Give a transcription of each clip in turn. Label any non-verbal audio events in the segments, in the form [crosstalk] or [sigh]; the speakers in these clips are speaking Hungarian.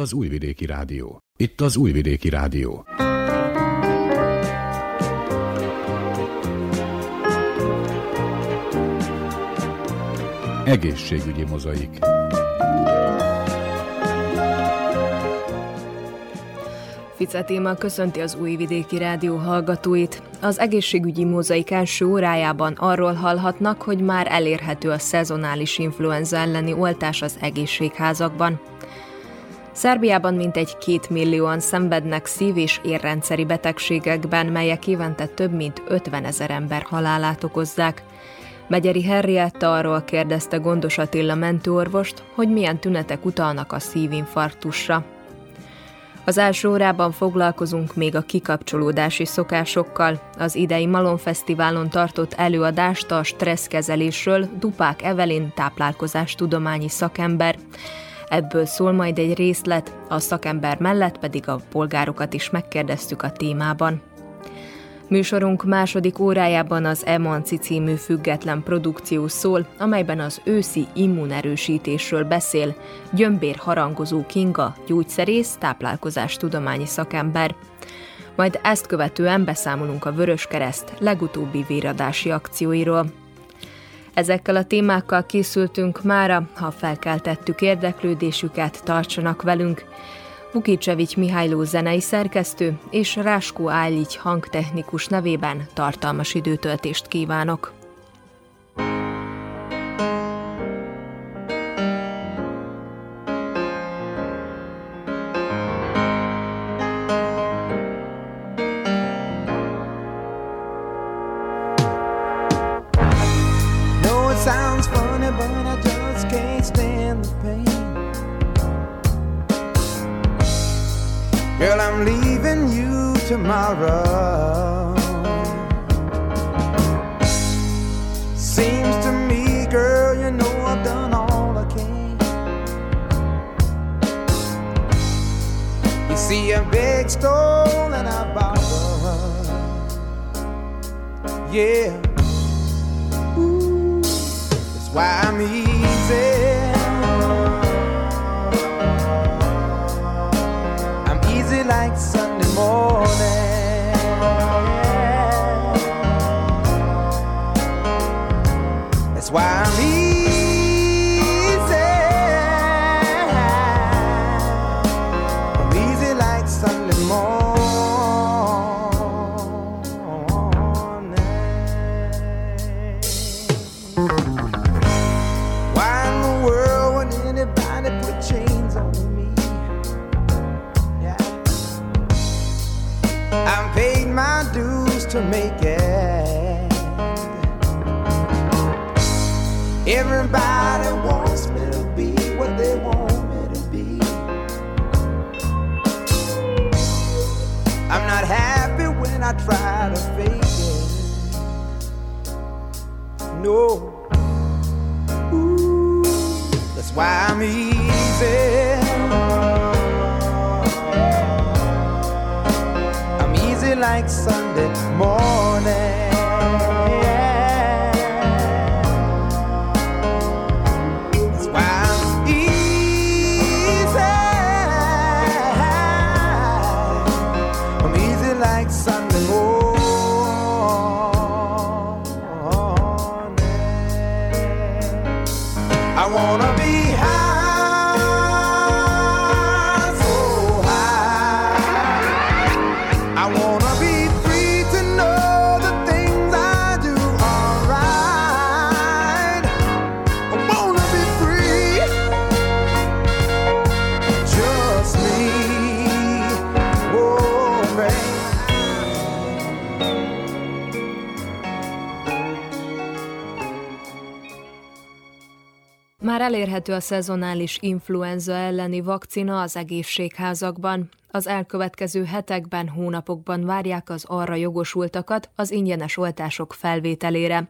Az Újvidéki Rádió. Itt az Újvidéki Rádió. Egészségügyi mozaik. Fice téma köszönti az Újvidéki Rádió hallgatóit. Az egészségügyi mozaik első órájában arról hallhatnak, hogy már elérhető a szezonális influenza elleni oltás az egészségházakban. Szerbiában mintegy két millióan szenvednek szív- és érrendszeri betegségekben, melyek évente több mint 50 ezer ember halálát okozzák. Megyeri Henrietta arról kérdezte Gondos Attila mentőorvost, hogy milyen tünetek utalnak a szívinfarktusra. Az első órában foglalkozunk még a kikapcsolódási szokásokkal. Az idei Malon Fesztiválon tartott előadást a stresszkezelésről Dupák Evelin táplálkozás tudományi szakember. Ebből szól majd egy részlet, a szakember mellett pedig a polgárokat is megkérdeztük a témában. Műsorunk második órájában az Emanci című független produkció szól, amelyben az őszi immunerősítésről beszél Gyömbér harangozó Kinga, gyógyszerész, táplálkozás tudományi szakember. Majd ezt követően beszámolunk a Vöröskereszt legutóbbi véradási akcióiról. Ezekkel a témákkal készültünk mára, ha felkeltettük érdeklődésüket, tartsanak velünk. Vukicsevics Mihályló zenei szerkesztő és Ráskó Áligy hangtechnikus nevében tartalmas időtöltést kívánok. Tomorrow. Seems to me, girl, you know I've done all I can. You see a big stone and I borrow. Yeah. Ooh, that's why I'm easy. Why Már elérhető a szezonális influenza elleni vakcina az egészségházakban. Az elkövetkező hetekben, hónapokban várják az arra jogosultakat az ingyenes oltások felvételére.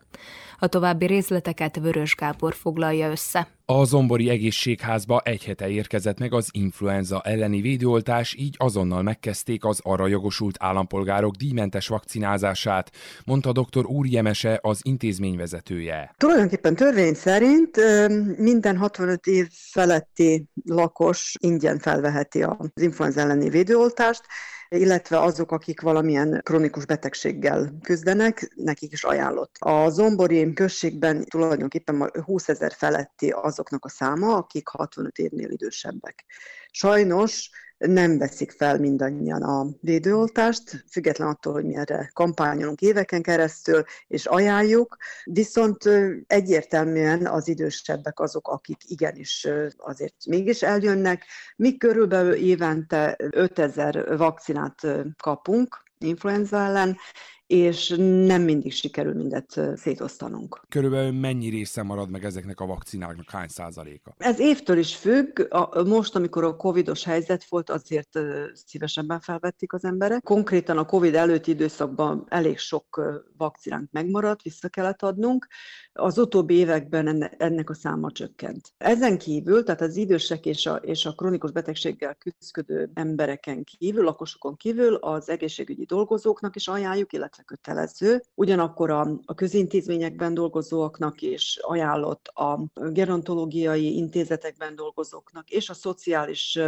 A további részleteket Vörös Gábor foglalja össze. A Zombori Egészségházba egy hete érkezett meg az influenza elleni védőoltás, így azonnal megkezdték az arra jogosult állampolgárok díjmentes vakcinázását, mondta dr. Úr Jemese, az intézmény vezetője. Tulajdonképpen törvény szerint minden 65 év feletti lakos ingyen felveheti az influenza elleni védőoltást, illetve azok, akik valamilyen kronikus betegséggel küzdenek, nekik is ajánlott. A Zombori községben tulajdonképpen 20 ezer feletti azoknak a száma, akik 65 évnél idősebbek. Sajnos nem veszik fel mindannyian a védőoltást, független attól, hogy mi erre kampányolunk éveken keresztül, és ajánljuk, viszont egyértelműen az idősebbek azok, akik igenis azért mégis eljönnek. Mi körülbelül évente 5000 vakcinát kapunk influenza ellen, és nem mindig sikerül mindet szétosztanunk. Körülbelül mennyi része marad meg ezeknek a vakcináknak, hány százaléka? Ez évtől is függ. Most, amikor a covidos helyzet volt, azért szívesebben felvették az emberek. Konkrétan a covid előtti időszakban elég sok vakcinánk megmaradt, vissza kellett adnunk. Az utóbbi években ennek a száma csökkent. Ezen kívül, tehát az idősek és a, és a kronikus betegséggel küzdő embereken kívül, lakosokon kívül az egészségügyi dolgozóknak is ajánljuk, illetve persze kötelező. Ugyanakkor a, a közintézményekben dolgozóknak is ajánlott, a gerontológiai intézetekben dolgozóknak és a szociális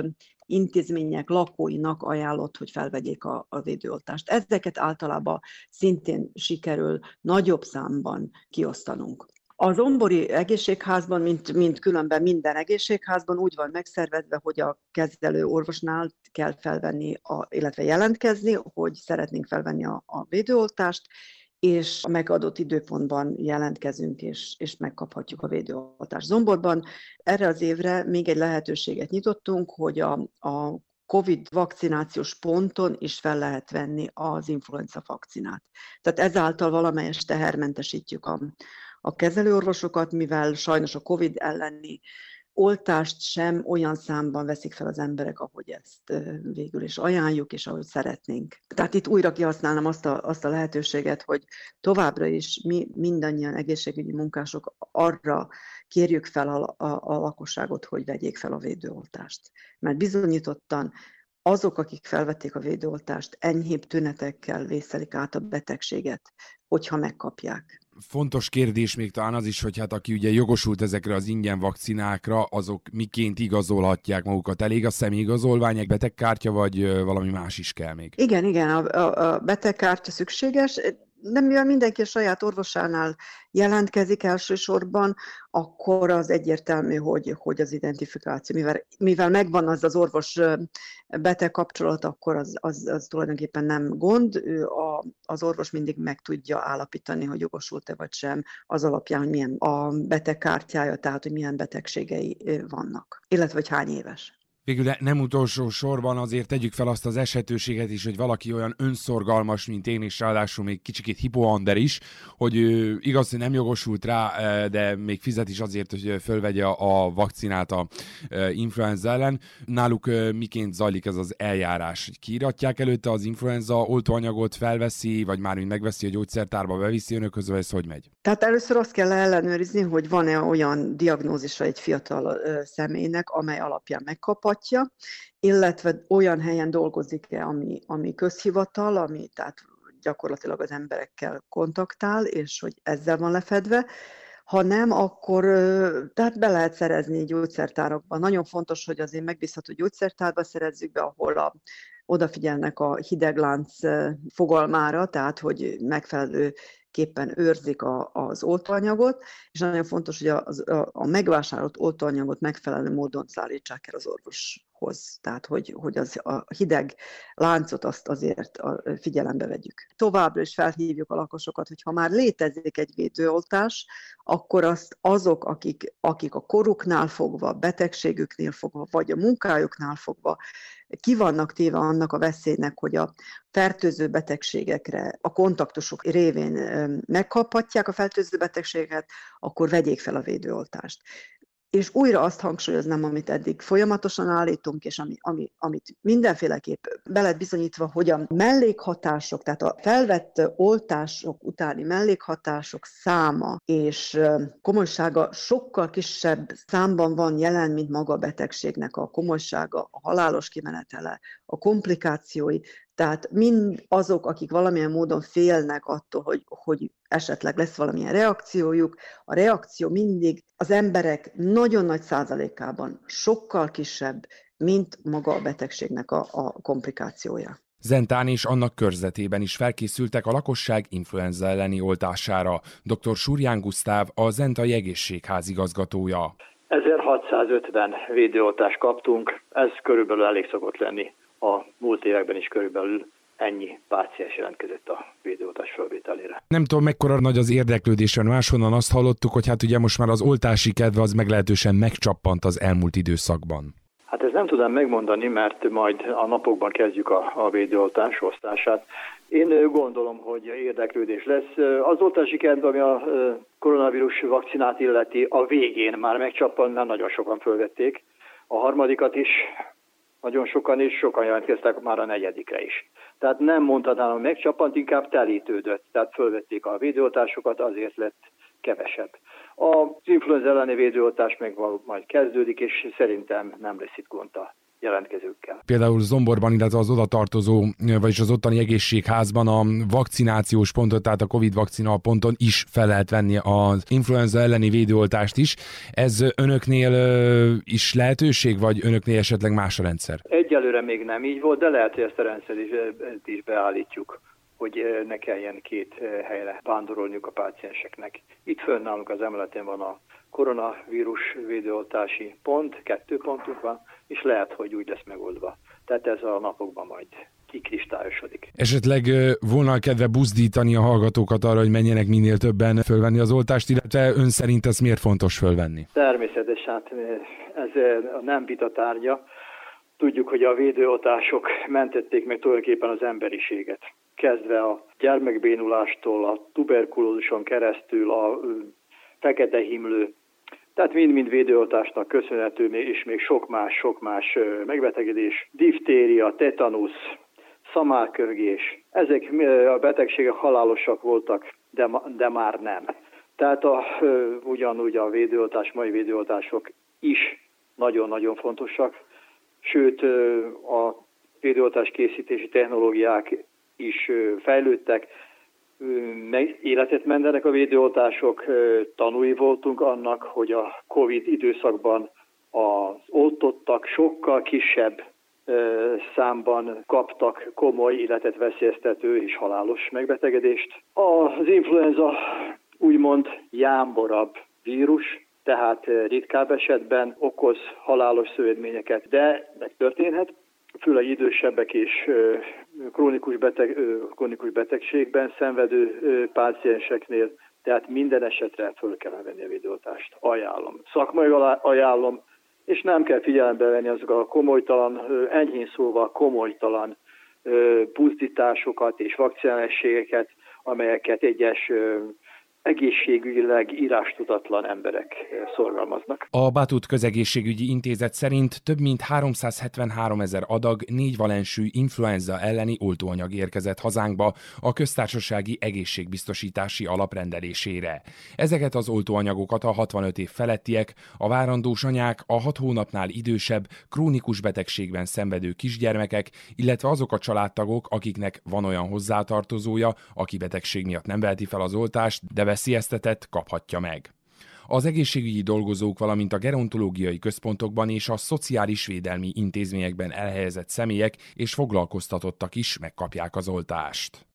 intézmények lakóinak ajánlott, hogy felvegyék a, a védőoltást. Ezeket általában szintén sikerül nagyobb számban kiosztanunk. Az Ombori egészségházban, mint, mint különben minden egészségházban úgy van megszervezve, hogy a kezelő orvosnál kell felvenni, a, illetve jelentkezni, hogy szeretnénk felvenni a, a védőoltást, és a megadott időpontban jelentkezünk, és, és megkaphatjuk a védőoltást. Zomborban erre az évre még egy lehetőséget nyitottunk, hogy a, a COVID vakcinációs ponton is fel lehet venni az influenza vakcinát. Tehát ezáltal valamelyes tehermentesítjük a, a kezelőorvosokat, mivel sajnos a COVID elleni oltást sem olyan számban veszik fel az emberek, ahogy ezt végül is ajánljuk, és ahogy szeretnénk. Tehát itt újra kihasználnám azt a, azt a lehetőséget, hogy továbbra is mi mindannyian egészségügyi munkások arra kérjük fel a, a, a lakosságot, hogy vegyék fel a védőoltást. Mert bizonyítottan azok, akik felvették a védőoltást, enyhébb tünetekkel vészelik át a betegséget, hogyha megkapják. Fontos kérdés még talán az is, hogy hát aki ugye jogosult ezekre az ingyen vakcinákra, azok miként igazolhatják magukat? Elég a személyigazolvány, egy betegkártya, vagy valami más is kell még? Igen, igen, a, a, a betegkártya szükséges nem mivel mindenki a saját orvosánál jelentkezik elsősorban, akkor az egyértelmű, hogy, hogy az identifikáció, mivel, mivel megvan az az orvos beteg kapcsolat, akkor az, az, az tulajdonképpen nem gond. A, az orvos mindig meg tudja állapítani, hogy jogosult-e vagy sem, az alapján, hogy milyen a betegkártyája, tehát hogy milyen betegségei vannak, illetve hogy hány éves. Végül nem utolsó sorban azért tegyük fel azt az esetőséget is, hogy valaki olyan önszorgalmas, mint én, és ráadásul még kicsikét hipoander is, hogy ő, igaz, hogy nem jogosult rá, de még fizet is azért, hogy fölvegye a vakcinát a influenza ellen. Náluk miként zajlik ez az eljárás? Kiíratják előtte az influenza oltóanyagot, felveszi, vagy már mint megveszi a gyógyszertárba, beviszi önökhöz, vagy ez hogy megy? Tehát először azt kell ellenőrizni, hogy van-e olyan diagnózisa egy fiatal személynek, amely alapján megkapja, kaphatja, illetve olyan helyen dolgozik-e, ami, ami közhivatal, ami tehát gyakorlatilag az emberekkel kontaktál, és hogy ezzel van lefedve, ha nem, akkor tehát be lehet szerezni gyógyszertárakban. Nagyon fontos, hogy azért megbízható gyógyszertárba szerezzük be, ahol a, odafigyelnek a hideglánc fogalmára, tehát hogy megfelelő képpen őrzik a, az oltóanyagot, és nagyon fontos, hogy a, a, a megvásárolt oltóanyagot megfelelő módon szállítsák el az orvoshoz. Tehát, hogy, hogy az, a hideg láncot azt azért a, figyelembe vegyük. Továbbra is felhívjuk a lakosokat, hogy ha már létezik egy védőoltás, akkor azt azok, akik, akik a koruknál fogva, betegségüknél fogva, vagy a munkájuknál fogva ki vannak téve annak a veszélynek, hogy a fertőző betegségekre a kontaktusok révén megkaphatják a fertőző betegséget, akkor vegyék fel a védőoltást. És újra azt hangsúlyoznám, amit eddig folyamatosan állítunk, és ami, ami, amit mindenféleképp be bizonyítva, hogy a mellékhatások, tehát a felvett oltások utáni mellékhatások száma és komolysága sokkal kisebb számban van jelen, mint maga a betegségnek a komolysága, a halálos kimenetele, a komplikációi. Tehát mind azok, akik valamilyen módon félnek attól, hogy, hogy esetleg lesz valamilyen reakciójuk, a reakció mindig az emberek nagyon nagy százalékában sokkal kisebb, mint maga a betegségnek a, a komplikációja. Zentán és annak körzetében is felkészültek a lakosság influenza elleni oltására. Dr. Surján Gusztáv, a Zentai Egészségház igazgatója. 1650 védőoltást kaptunk, ez körülbelül elég szokott lenni a múlt években is körülbelül ennyi páciens jelentkezett a védőoltás felvételére. Nem tudom, mekkora nagy az érdeklődés, máshonnan azt hallottuk, hogy hát ugye most már az oltási kedve az meglehetősen megcsappant az elmúlt időszakban. Hát ezt nem tudom megmondani, mert majd a napokban kezdjük a, a védőoltás osztását. Én gondolom, hogy érdeklődés lesz. Az oltási kedve, ami a koronavírus vakcinát illeti, a végén már megcsappant, mert nagyon sokan fölvették. A harmadikat is nagyon sokan, és sokan jelentkeztek már a negyedikre is. Tehát nem mondhatnám, hogy megcsapant, inkább telítődött. Tehát fölvették a védőoltásokat, azért lett kevesebb. Az influenza elleni védőoltás meg majd kezdődik, és szerintem nem lesz itt gond a jelentkezőkkel. Például Zomborban, illetve az oda tartozó, vagyis az ottani egészségházban a vakcinációs pontot, tehát a Covid vakcina ponton is fel lehet venni az influenza elleni védőoltást is. Ez önöknél is lehetőség, vagy önöknél esetleg más a rendszer? Egyelőre még nem így volt, de lehet, hogy ezt a rendszer is, is beállítjuk hogy ne kelljen két helyre vándorolniuk a pácienseknek. Itt fönnállunk az emeleten van a koronavírus védőoltási pont, kettő pontunk van, és lehet, hogy úgy lesz megoldva. Tehát ez a napokban majd kikristályosodik. Esetleg volna kedve buzdítani a hallgatókat arra, hogy menjenek minél többen fölvenni az oltást, illetve ön szerint ez miért fontos fölvenni? Természetesen, hát ez a nem vita tárgya. Tudjuk, hogy a védőoltások mentették meg tulajdonképpen az emberiséget. Kezdve a gyermekbénulástól, a tuberkulózuson keresztül, a fekete himlő tehát mind-mind védőoltásnak köszönhető, és még sok más, sok más megbetegedés, diftéria, tetanusz, szamálkörgés. Ezek a betegségek halálosak voltak, de, de már nem. Tehát a, ugyanúgy a védőoltás, mai védőoltások is nagyon-nagyon fontosak, sőt a védőoltás készítési technológiák is fejlődtek, életet mentenek a védőoltások, tanúi voltunk annak, hogy a COVID időszakban az oltottak sokkal kisebb számban kaptak komoly, életet veszélyeztető és halálos megbetegedést. Az influenza úgymond jámborabb vírus, tehát ritkább esetben okoz halálos szövődményeket, de megtörténhet főleg idősebbek és krónikus, beteg, krónikus betegségben szenvedő pácienseknél, tehát minden esetre föl kell venni a védőoltást. Ajánlom. Szakmai ajánlom, és nem kell figyelembe venni azokat a komolytalan, enyhén szóval komolytalan pusztításokat és vakcinálességeket, amelyeket egyes egészségügyileg írástudatlan emberek szorgalmaznak. A Batut Közegészségügyi Intézet szerint több mint 373 ezer adag négy valensű influenza elleni oltóanyag érkezett hazánkba a köztársasági egészségbiztosítási alaprendelésére. Ezeket az oltóanyagokat a 65 év felettiek, a várandós anyák, a 6 hónapnál idősebb, krónikus betegségben szenvedő kisgyermekek, illetve azok a családtagok, akiknek van olyan hozzátartozója, aki betegség miatt nem veheti fel az oltást, de veszélyeztetett kaphatja meg. Az egészségügyi dolgozók, valamint a gerontológiai központokban és a szociális védelmi intézményekben elhelyezett személyek és foglalkoztatottak is megkapják az oltást.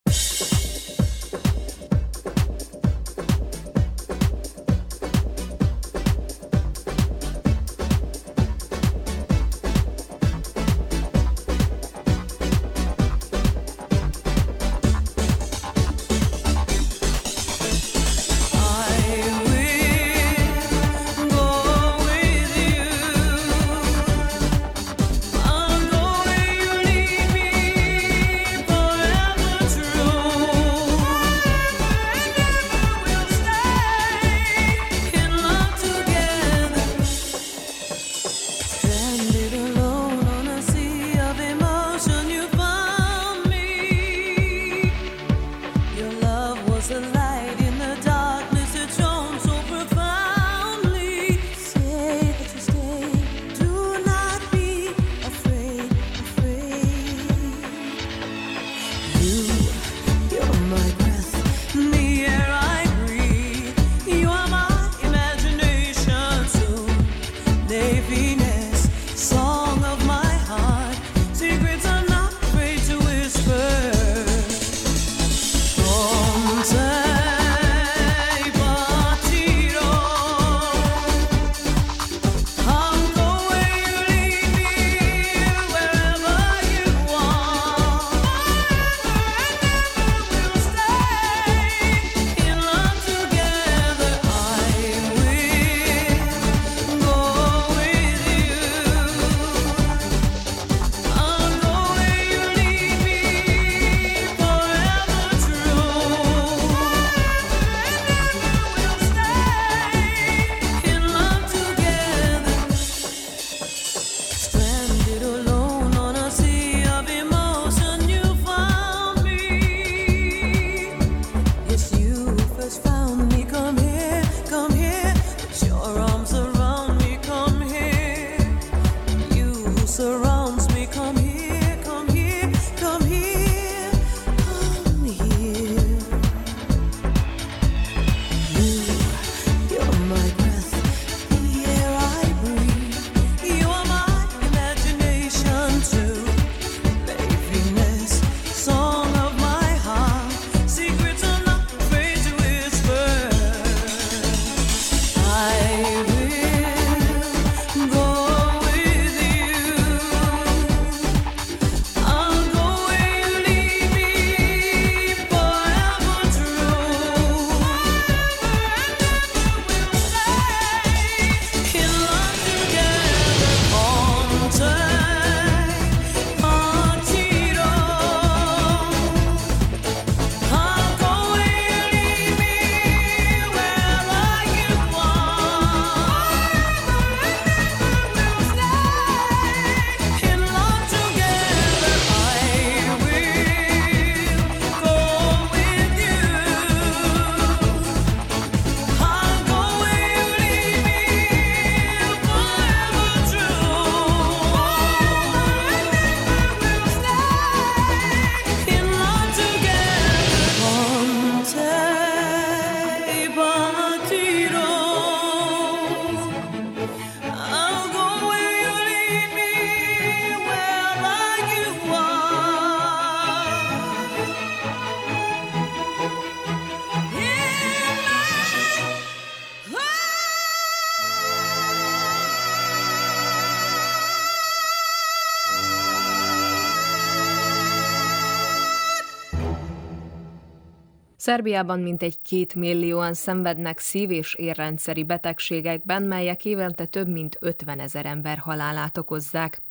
Szerbiában mintegy két millióan szenvednek szív- és érrendszeri betegségekben, melyek évente több mint 50 ezer ember halálát okozzák.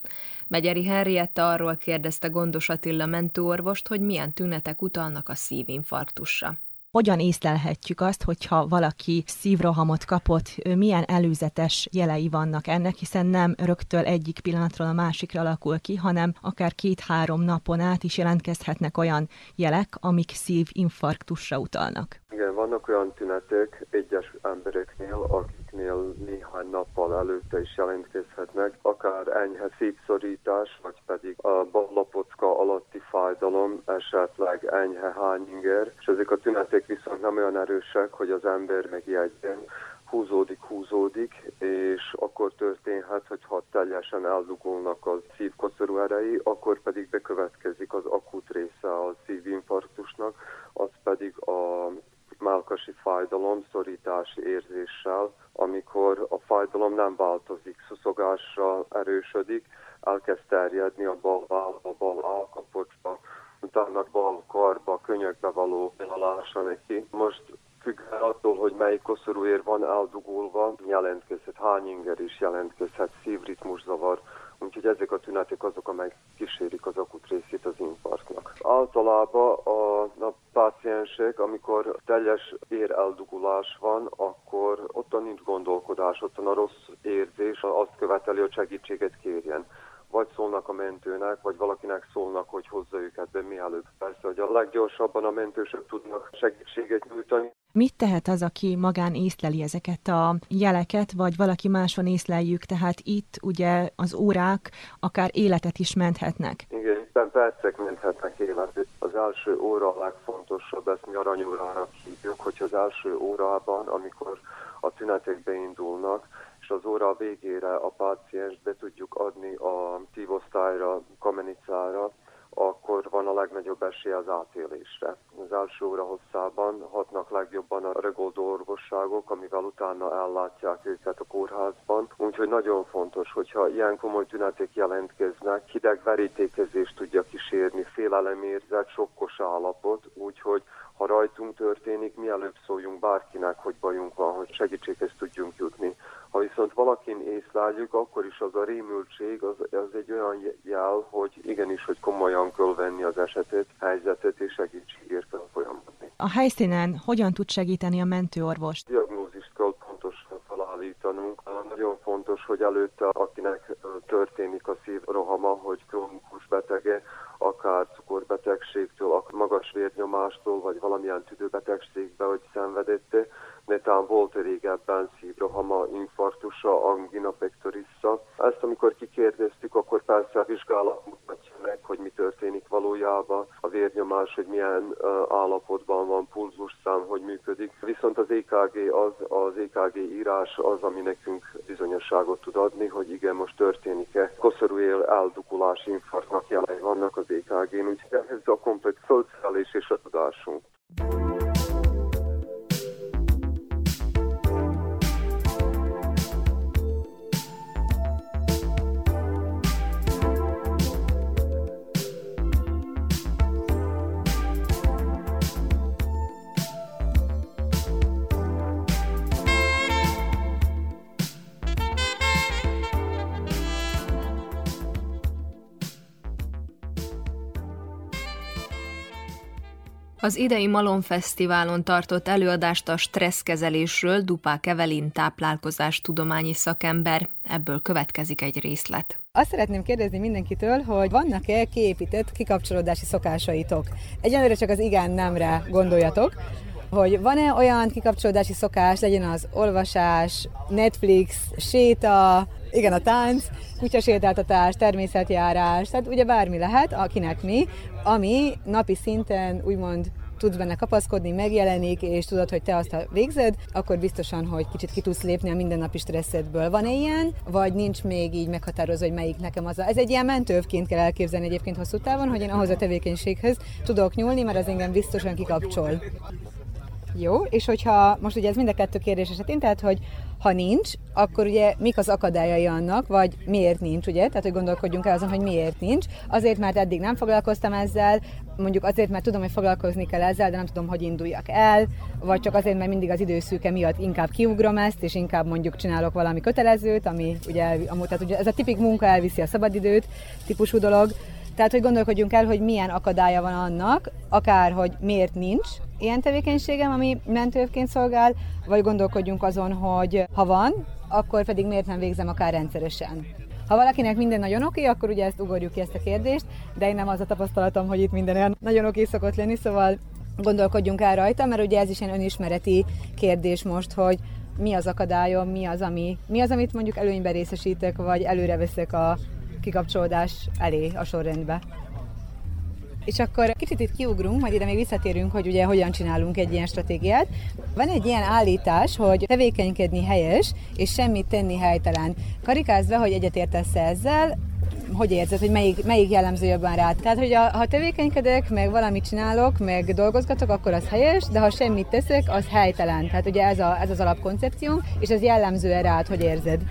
Megyeri Henrietta arról kérdezte Gondos Attila mentőorvost, hogy milyen tünetek utalnak a szívinfarktusra hogyan észlelhetjük azt, hogyha valaki szívrohamot kapott, milyen előzetes jelei vannak ennek, hiszen nem rögtön egyik pillanatról a másikra alakul ki, hanem akár két-három napon át is jelentkezhetnek olyan jelek, amik szívinfarktusra utalnak. Igen, vannak olyan tünetek egyes embereknél, akiknél néhány nappal előtte is jelentkezhetnek, akár enyhe szívszorítás, vagy pedig a ballapocka alatti fájdalom, esetleg enyhe hányinger, és ezek a tünetek viszont nem olyan erősek, hogy az ember megjegyzen, húzódik, húzódik, és akkor történhet, hogy ha teljesen eldugulnak a szívkoszorú erei, akkor pedig bekövetkezik az akut része a szívinfarktusnak, az pedig a málkasi fájdalom szorítási érzéssel, amikor a fájdalom nem változik, szuszogásra erősödik, elkezd terjedni a bal válba, bal állkapocsba, utána bal karba, könyökbe való halása neki. Most függően attól, hogy melyik koszorúér van eldugulva, jelentkezhet hányinger is, jelentkezhet szívritmuszavar, úgyhogy ezek a tünetek azok, amelyek kísérik az akut részét az infarktnak. Általában a, a páciensek, amikor teljes ér eldugulás van, akkor ottan nincs gondolkodás, ottan a rossz érzés azt követeli, hogy segítséget kérjen vagy szólnak a mentőnek, vagy valakinek szólnak, hogy hozza őket be mielőbb. Persze, hogy a leggyorsabban a mentősök tudnak segítséget nyújtani. Mit tehet az, aki magán észleli ezeket a jeleket, vagy valaki máson észleljük, tehát itt ugye az órák akár életet is menthetnek? Igen, hiszen percek menthetnek életet. Az első óra a legfontosabb, ezt mi aranyórának hívjuk, hogy az első órában, amikor a tünetek beindulnak, és az óra végére a páciens be tudjuk adni a szívosztályra, kamenicára, akkor van a legnagyobb esély az átélésre. Az első óra hosszában hatnak legjobban a regoldó orvosságok, amivel utána ellátják őket a kórházban. Úgyhogy nagyon fontos, hogyha ilyen komoly tünetek jelentkeznek, hideg verítékezést tudja kísérni, félelemérzet, sokkos állapot, úgyhogy ha rajtunk történik, mielőbb szóljunk bárkinek, hogy bajunk van, hogy segítséghez tudjunk jutni. Ha viszont valakin észleljük, akkor is az a rémültség az, az egy olyan jel, hogy igenis, hogy komolyan kell venni az esetet, helyzetet és segítségért kell folyamodni. A helyszínen hogyan tud segíteni a mentőorvos? Diagnózist kell pontosan felállítanunk. Nagyon fontos fontos, hogy előtte, akinek történik a szívrohama, hogy krónikus betege, akár cukorbetegségtől, akár magas vérnyomástól, vagy valamilyen tüdőbetegségbe, hogy szenvedette, netán volt régebben szívrohama, infarktusa, angina pectorissa. Ezt amikor kikérdeztük, akkor persze a vizsgálat mutatja meg, hogy mi történik valójában, a vérnyomás, hogy milyen állapotban van, pulzusszám, hogy működik. Viszont az EKG az, az EKG írás az, ami nekünk bizonyosságot tud adni, hogy igen, most történik-e koszorúél eldukulás, infarktnak jelei vannak az EKG-n, úgyhogy ez a komplex földszerelés és a tudásunk. Az idei Malon Fesztiválon tartott előadást a stresszkezelésről Dupák Evelin táplálkozás tudományi szakember. Ebből következik egy részlet. Azt szeretném kérdezni mindenkitől, hogy vannak-e kiépített kikapcsolódási szokásaitok? Egyelőre csak az igen nemre gondoljatok, hogy van-e olyan kikapcsolódási szokás, legyen az olvasás, Netflix, séta, igen, a tánc, kutyasétáltatás, természetjárás, tehát ugye bármi lehet, akinek mi, ami napi szinten úgymond tudsz benne kapaszkodni, megjelenik, és tudod, hogy te azt ha végzed, akkor biztosan, hogy kicsit ki tudsz lépni a mindennapi stresszedből. Van-e ilyen, vagy nincs még így meghatározva, hogy melyik nekem az a... Ez egy ilyen mentővként kell elképzelni egyébként hosszú távon, hogy én ahhoz a tevékenységhez tudok nyúlni, mert az engem biztosan kikapcsol. Jó, és hogyha most ugye ez mind a kettő kérdés esetén, tehát hogy ha nincs, akkor ugye mik az akadályai annak, vagy miért nincs, ugye? Tehát, hogy gondolkodjunk el azon, hogy miért nincs. Azért, mert eddig nem foglalkoztam ezzel, mondjuk azért, mert tudom, hogy foglalkozni kell ezzel, de nem tudom, hogy induljak el, vagy csak azért, mert mindig az időszűke miatt inkább kiugrom ezt, és inkább mondjuk csinálok valami kötelezőt, ami ugye, amúgy, tehát ugye ez a tipik munka elviszi a szabadidőt típusú dolog, tehát, hogy gondolkodjunk el, hogy milyen akadálya van annak, akár, hogy miért nincs ilyen tevékenységem, ami mentőként szolgál, vagy gondolkodjunk azon, hogy ha van, akkor pedig miért nem végzem akár rendszeresen. Ha valakinek minden nagyon oké, akkor ugye ezt ugorjuk ki ezt a kérdést, de én nem az a tapasztalatom, hogy itt minden olyan nagyon oké szokott lenni, szóval gondolkodjunk el rajta, mert ugye ez is egy önismereti kérdés most, hogy mi az akadályom, mi az, ami, mi az, amit mondjuk előnyben részesítek, vagy előre veszek a kikapcsolódás elé a sorrendbe. És akkor kicsit itt kiugrunk, majd ide még visszatérünk, hogy ugye hogyan csinálunk egy ilyen stratégiát. Van egy ilyen állítás, hogy tevékenykedni helyes, és semmit tenni helytelen. Karikázva, hogy egyetértesz ezzel, hogy érzed, hogy melyik, melyik jellemző jobban rád? Tehát, hogy a, ha tevékenykedek, meg valamit csinálok, meg dolgozgatok, akkor az helyes, de ha semmit teszek, az helytelen. Tehát ugye ez, a, ez az alapkoncepciónk, és ez jellemző rád, hogy érzed.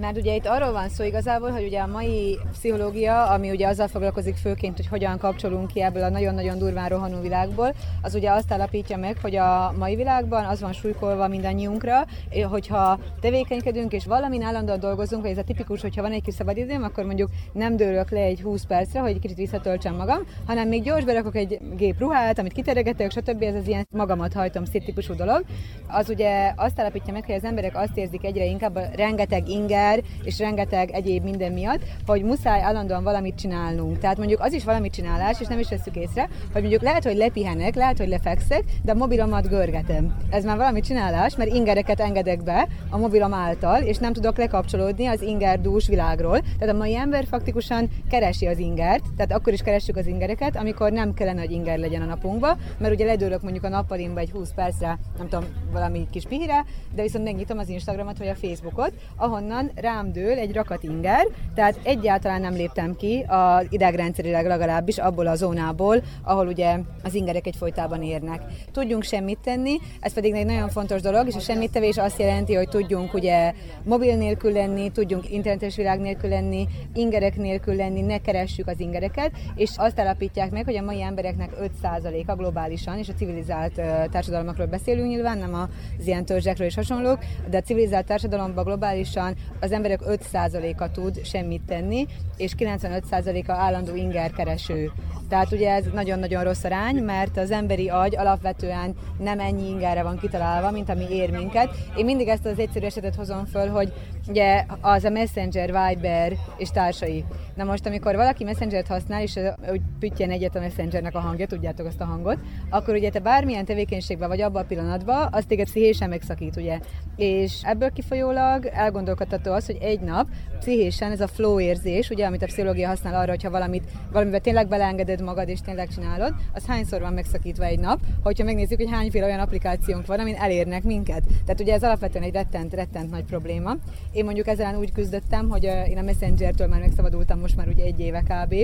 Mert ugye itt arról van szó igazából, hogy ugye a mai pszichológia, ami ugye azzal foglalkozik főként, hogy hogyan kapcsolunk ki ebből a nagyon-nagyon durván rohanó világból, az ugye azt állapítja meg, hogy a mai világban az van súlykolva mindannyiunkra, hogyha tevékenykedünk és valamin állandóan dolgozunk, vagy ez a tipikus, hogyha van egy kis szabadidőm, akkor mondjuk nem dőlök le egy 20 percre, hogy kicsit visszatöltsem magam, hanem még gyors berakok egy gép ruhát, amit kiteregetek, stb. Ez az ilyen magamat hajtom szét típusú dolog. Az ugye azt állapítja meg, hogy az emberek azt érzik egyre inkább rengeteg inger, teher és rengeteg egyéb minden miatt, hogy muszáj állandóan valamit csinálnunk. Tehát mondjuk az is valamit csinálás, és nem is veszük észre, hogy mondjuk lehet, hogy lepihenek, lehet, hogy lefekszek, de a mobilomat görgetem. Ez már valami csinálás, mert ingereket engedek be a mobilom által, és nem tudok lekapcsolódni az ingerdús világról. Tehát a mai ember faktikusan keresi az ingert, tehát akkor is keressük az ingereket, amikor nem kellene, hogy inger legyen a napunkba, mert ugye ledőlök mondjuk a nappalimba egy 20 percre, nem tudom, valami kis pihire, de viszont megnyitom az Instagramot vagy a Facebookot, ahonnan rám dől egy rakat inger, tehát egyáltalán nem léptem ki az idegrendszerileg legalábbis abból a zónából, ahol ugye az ingerek egyfolytában érnek. Tudjunk semmit tenni, ez pedig egy nagyon fontos dolog, és a semmit tevés azt jelenti, hogy tudjunk ugye mobil nélkül lenni, tudjunk internetes világ nélkül lenni, ingerek nélkül lenni, ne keressük az ingereket, és azt állapítják meg, hogy a mai embereknek 5%-a globálisan, és a civilizált társadalmakról beszélünk nyilván, nem az ilyen törzsekről és hasonlók, de a civilizált társadalomban globálisan az emberek 5%-a tud semmit tenni, és 95%-a állandó ingerkereső. Tehát ugye ez nagyon-nagyon rossz arány, mert az emberi agy alapvetően nem ennyi ingerre van kitalálva, mint ami ér minket. Én mindig ezt az egyszerű esetet hozom föl, hogy ugye az a Messenger, Viber és társai. Na most, amikor valaki Messenger-t használ, és úgy püttyen egyet a Messengernek a hangja, tudjátok azt a hangot, akkor ugye te bármilyen tevékenységben vagy abban a pillanatban, az téged pszichésen megszakít, ugye. És ebből kifolyólag elgondolkodható az, hogy egy nap pszichésen ez a flow érzés, ugye, amit a pszichológia használ arra, hogyha valamit, valamivel tényleg beleengeded magad és tényleg csinálod, az hányszor van megszakítva egy nap, hogyha megnézzük, hogy hányféle olyan applikációnk van, amin elérnek minket. Tehát ugye ez alapvetően egy rettent, rettent nagy probléma. Én mondjuk ezzel úgy küzdöttem, hogy én a Messengertől már megszabadultam most már ugye egy éve kb.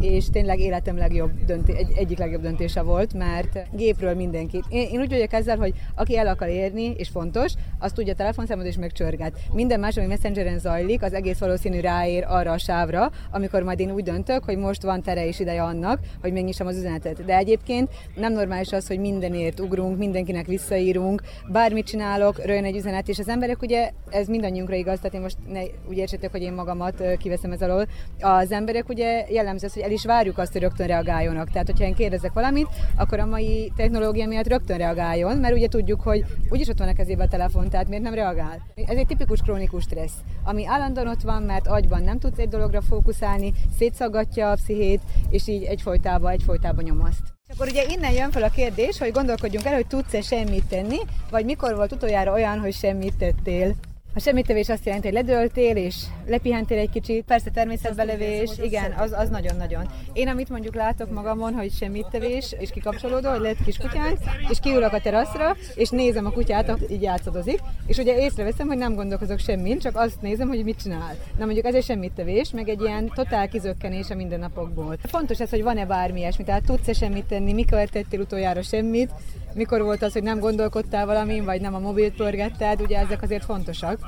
És tényleg életem legjobb dönté- egy, egyik legjobb döntése volt, mert gépről mindenkit. Én, én úgy vagyok ezzel, hogy aki el akar érni, és fontos, azt tudja telefonszámot és megcsörget. Minden más, ami Messengeren zajlik, az egész valószínű ráér arra a sávra, amikor majd én úgy döntök, hogy most van tere és ideje annak, hogy megnyissam az üzenetet. De egyébként nem normális az, hogy mindenért ugrunk, mindenkinek visszaírunk, bármit csinálok, röjön egy üzenet, és az emberek ugye, ez mindannyiunkra igaz, tehát én most ne, úgy értsétek, hogy én magamat kiveszem ez alól. Az emberek ugye jellemző az, hogy el is várjuk azt, hogy rögtön reagáljonak. Tehát, hogyha én kérdezek valamit, akkor a mai technológia miatt rögtön reagáljon, mert ugye tudjuk, hogy úgyis ott van a kezében a telefon, tehát miért nem reagál? Ez egy tipikus krónikus stressz, ami állandóan ott van, mert agyban nem tudsz egy dologra fókuszálni, szétszaggatja a pszichét, és így egyfolytában, egyfolytában nyomaszt. És akkor ugye innen jön fel a kérdés, hogy gondolkodjunk el, hogy tudsz-e semmit tenni, vagy mikor volt utoljára olyan, hogy semmit tettél. A semmittevés azt jelenti, hogy ledöltél és lepihentél egy kicsit, persze természetbelevés, igen, az, az nagyon-nagyon. Én amit mondjuk látok magamon, hogy semmittevés és kikapcsolódó, hogy lett kiskutyánk, és kiülök a teraszra, és nézem a kutyát, így játszadozik, és ugye észreveszem, hogy nem gondolkozok semmin, csak azt nézem, hogy mit csinál. Na mondjuk ez egy semmittevés, meg egy ilyen totál kizökkenés a mindennapokból. Fontos ez, hogy van-e bármi ilyesmi, tehát tudsz-e semmit tenni, mikor tettél utoljára semmit, mikor volt az, hogy nem gondolkodtál valamin, vagy nem a mobilt pörgetted, ugye ezek azért fontosak.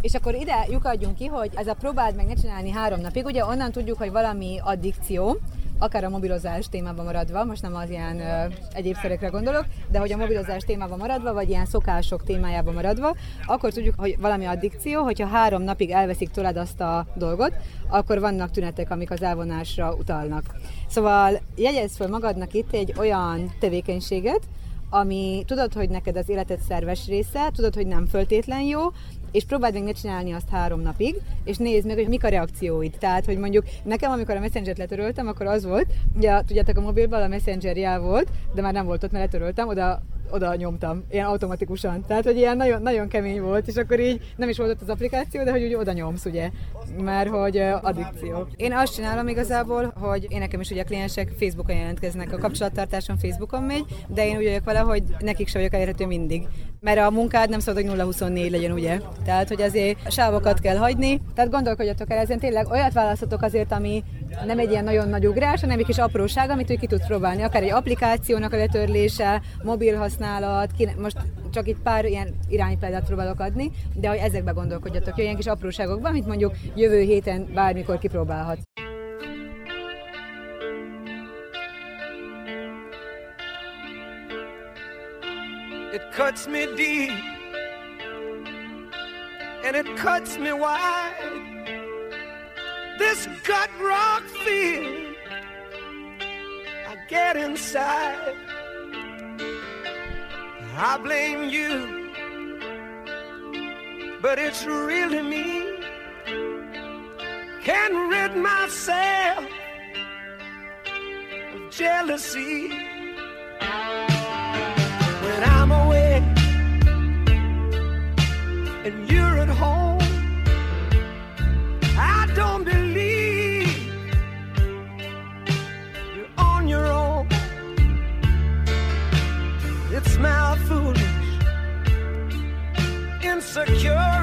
És akkor ide lyukadjunk ki, hogy ez a próbáld meg ne csinálni három napig, ugye onnan tudjuk, hogy valami addikció, akár a mobilozás témában maradva, most nem az ilyen ö, egyéb szerekre gondolok, de hogy a mobilozás témában maradva, vagy ilyen szokások témájában maradva, akkor tudjuk, hogy valami addikció, hogyha három napig elveszik tőled azt a dolgot, akkor vannak tünetek, amik az elvonásra utalnak. Szóval jegyezz fel magadnak itt egy olyan tevékenységet, ami tudod, hogy neked az életed szerves része, tudod, hogy nem föltétlen jó, és próbáld meg ne csinálni azt három napig, és nézd meg, hogy mik a reakcióid. Tehát, hogy mondjuk nekem, amikor a Messenger-t letöröltem, akkor az volt, ugye tudjátok, a mobilban a Messenger jel volt, de már nem volt ott, mert letöröltem, oda oda nyomtam, ilyen automatikusan. Tehát, hogy ilyen nagyon, nagyon kemény volt, és akkor így nem is volt ott az applikáció, de hogy úgy oda nyomsz, ugye, mert hogy addikció. Én azt csinálom igazából, hogy én nekem is ugye a kliensek Facebookon jelentkeznek, a kapcsolattartásom Facebookon megy, de én úgy vagyok vele, hogy nekik sem vagyok elérhető mindig. Mert a munkád nem szabad, hogy 0-24 legyen, ugye? Tehát, hogy azért sávokat kell hagyni. Tehát gondolkodjatok el ezen, tényleg olyat választhatok azért, ami nem egy ilyen nagyon nagy ugrás, hanem egy kis apróság, amit úgy ki tudsz próbálni. Akár egy applikációnak a letörlése, mobil használat, most csak itt pár ilyen iránypéldát próbálok adni, de hogy ezekbe gondolkodjatok, ilyen kis apróságokban, amit mondjuk jövő héten bármikor kipróbálhat. It cuts me deep and it cuts me wide this gut rock feeling I get inside. I blame you, but it's really me. Can't rid myself of jealousy. secure.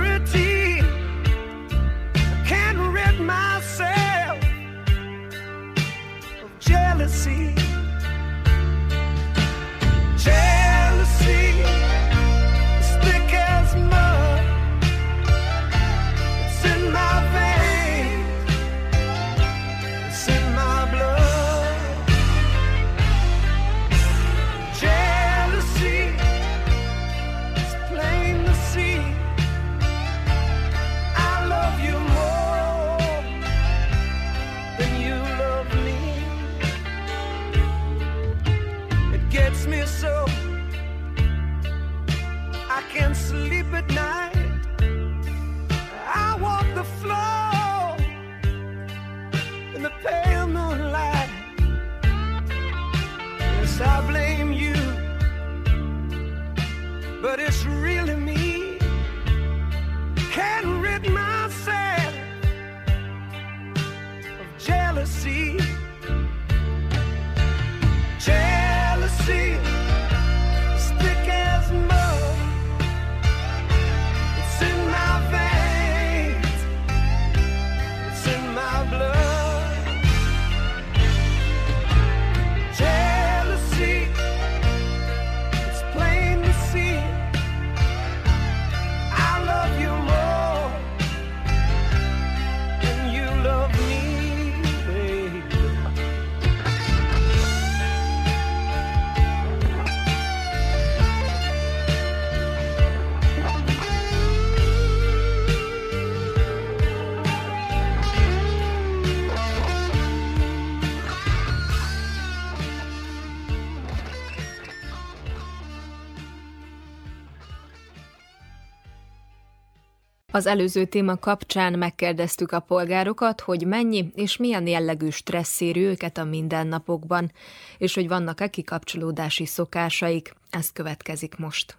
Az előző téma kapcsán megkérdeztük a polgárokat, hogy mennyi és milyen jellegű stressz éri őket a mindennapokban, és hogy vannak-e kikapcsolódási szokásaik. Ez következik most.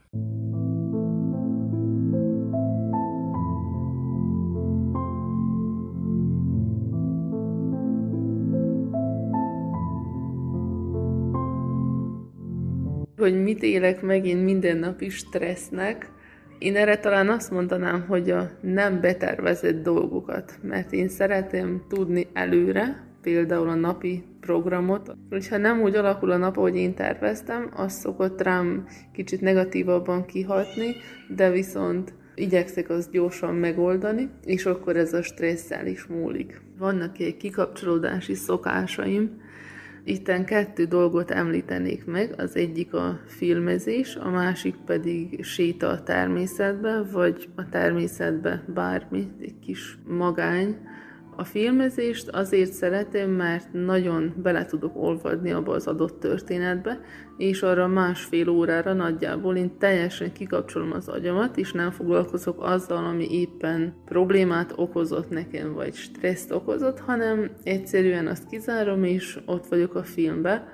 Hogy mit élek meg én minden nap is stressznek, én erre talán azt mondanám, hogy a nem betervezett dolgokat, mert én szeretem tudni előre, például a napi programot, hogyha nem úgy alakul a nap, ahogy én terveztem, az szokott rám kicsit negatívabban kihatni, de viszont igyekszek azt gyorsan megoldani, és akkor ez a stresszel is múlik. Vannak egy kikapcsolódási szokásaim, Itten kettő dolgot említenék meg, az egyik a filmezés, a másik pedig séta a természetbe, vagy a természetbe bármi, egy kis magány, a filmezést azért szeretem, mert nagyon bele tudok olvadni abba az adott történetbe, és arra másfél órára nagyjából én teljesen kikapcsolom az agyamat, és nem foglalkozok azzal, ami éppen problémát okozott nekem, vagy stresszt okozott, hanem egyszerűen azt kizárom, és ott vagyok a filmbe,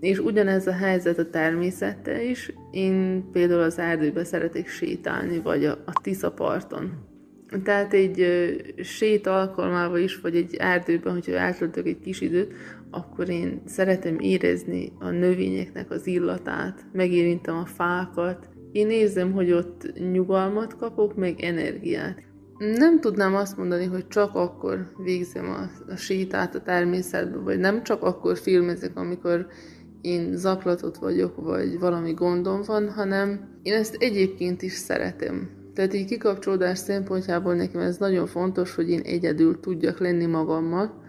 és ugyanez a helyzet a természettel is. Én például az erdőbe szeretek sétálni, vagy a, a Tisza parton tehát egy sét alkalmával is, vagy egy erdőben, hogyha eltöltök egy kis időt, akkor én szeretem érezni a növényeknek az illatát, megérintem a fákat. Én érzem, hogy ott nyugalmat kapok, meg energiát. Nem tudnám azt mondani, hogy csak akkor végzem a, a sétát a természetbe, vagy nem csak akkor filmezek, amikor én zaklatott vagyok, vagy valami gondom van, hanem én ezt egyébként is szeretem. Tehát így kikapcsolódás szempontjából nekem ez nagyon fontos, hogy én egyedül tudjak lenni magammal.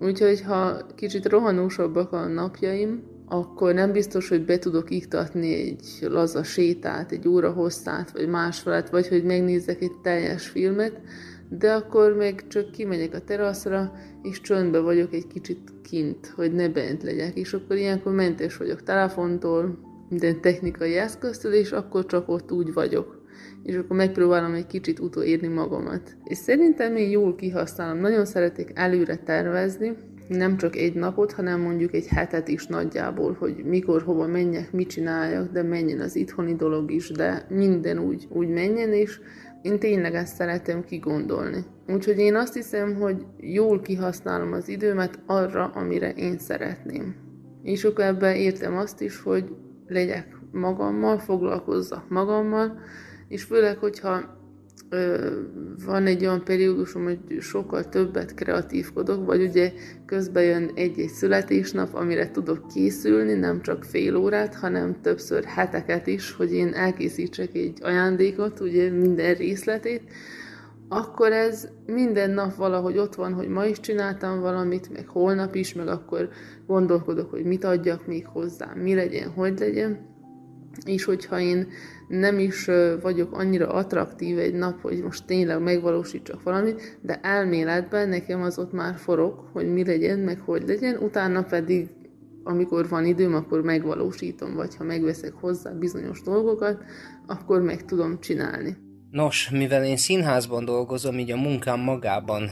Úgyhogy ha kicsit rohanósabbak a napjaim, akkor nem biztos, hogy be tudok iktatni egy laza sétát, egy óra hosszát, vagy másfelet, vagy hogy megnézzek egy teljes filmet, de akkor még csak kimegyek a teraszra, és csöndbe vagyok egy kicsit kint, hogy ne bent legyek, és akkor ilyenkor mentes vagyok telefontól, minden technikai eszköztől, és akkor csak ott úgy vagyok és akkor megpróbálom egy kicsit utolérni magamat. És szerintem én jól kihasználom. Nagyon szeretek előre tervezni, nem csak egy napot, hanem mondjuk egy hetet is nagyjából, hogy mikor, hova menjek, mit csináljak, de menjen az itthoni dolog is, de minden úgy, úgy menjen, és én tényleg ezt szeretem kigondolni. Úgyhogy én azt hiszem, hogy jól kihasználom az időmet arra, amire én szeretném. És akkor ebben értem azt is, hogy legyek magammal, foglalkozzak magammal, és főleg, hogyha ö, van egy olyan periódusom, hogy sokkal többet kreatívkodok, vagy ugye közben jön egy-egy születésnap, amire tudok készülni, nem csak fél órát, hanem többször heteket is, hogy én elkészítsek egy ajándékot, ugye minden részletét, akkor ez minden nap valahogy ott van, hogy ma is csináltam valamit, meg holnap is, meg akkor gondolkodok, hogy mit adjak még hozzá, mi legyen, hogy legyen. És hogyha én nem is vagyok annyira attraktív egy nap, hogy most tényleg megvalósítsak valamit, de elméletben nekem az ott már forog, hogy mi legyen, meg hogy legyen, utána pedig amikor van időm, akkor megvalósítom, vagy ha megveszek hozzá bizonyos dolgokat, akkor meg tudom csinálni. Nos, mivel én színházban dolgozom, így a munkám magában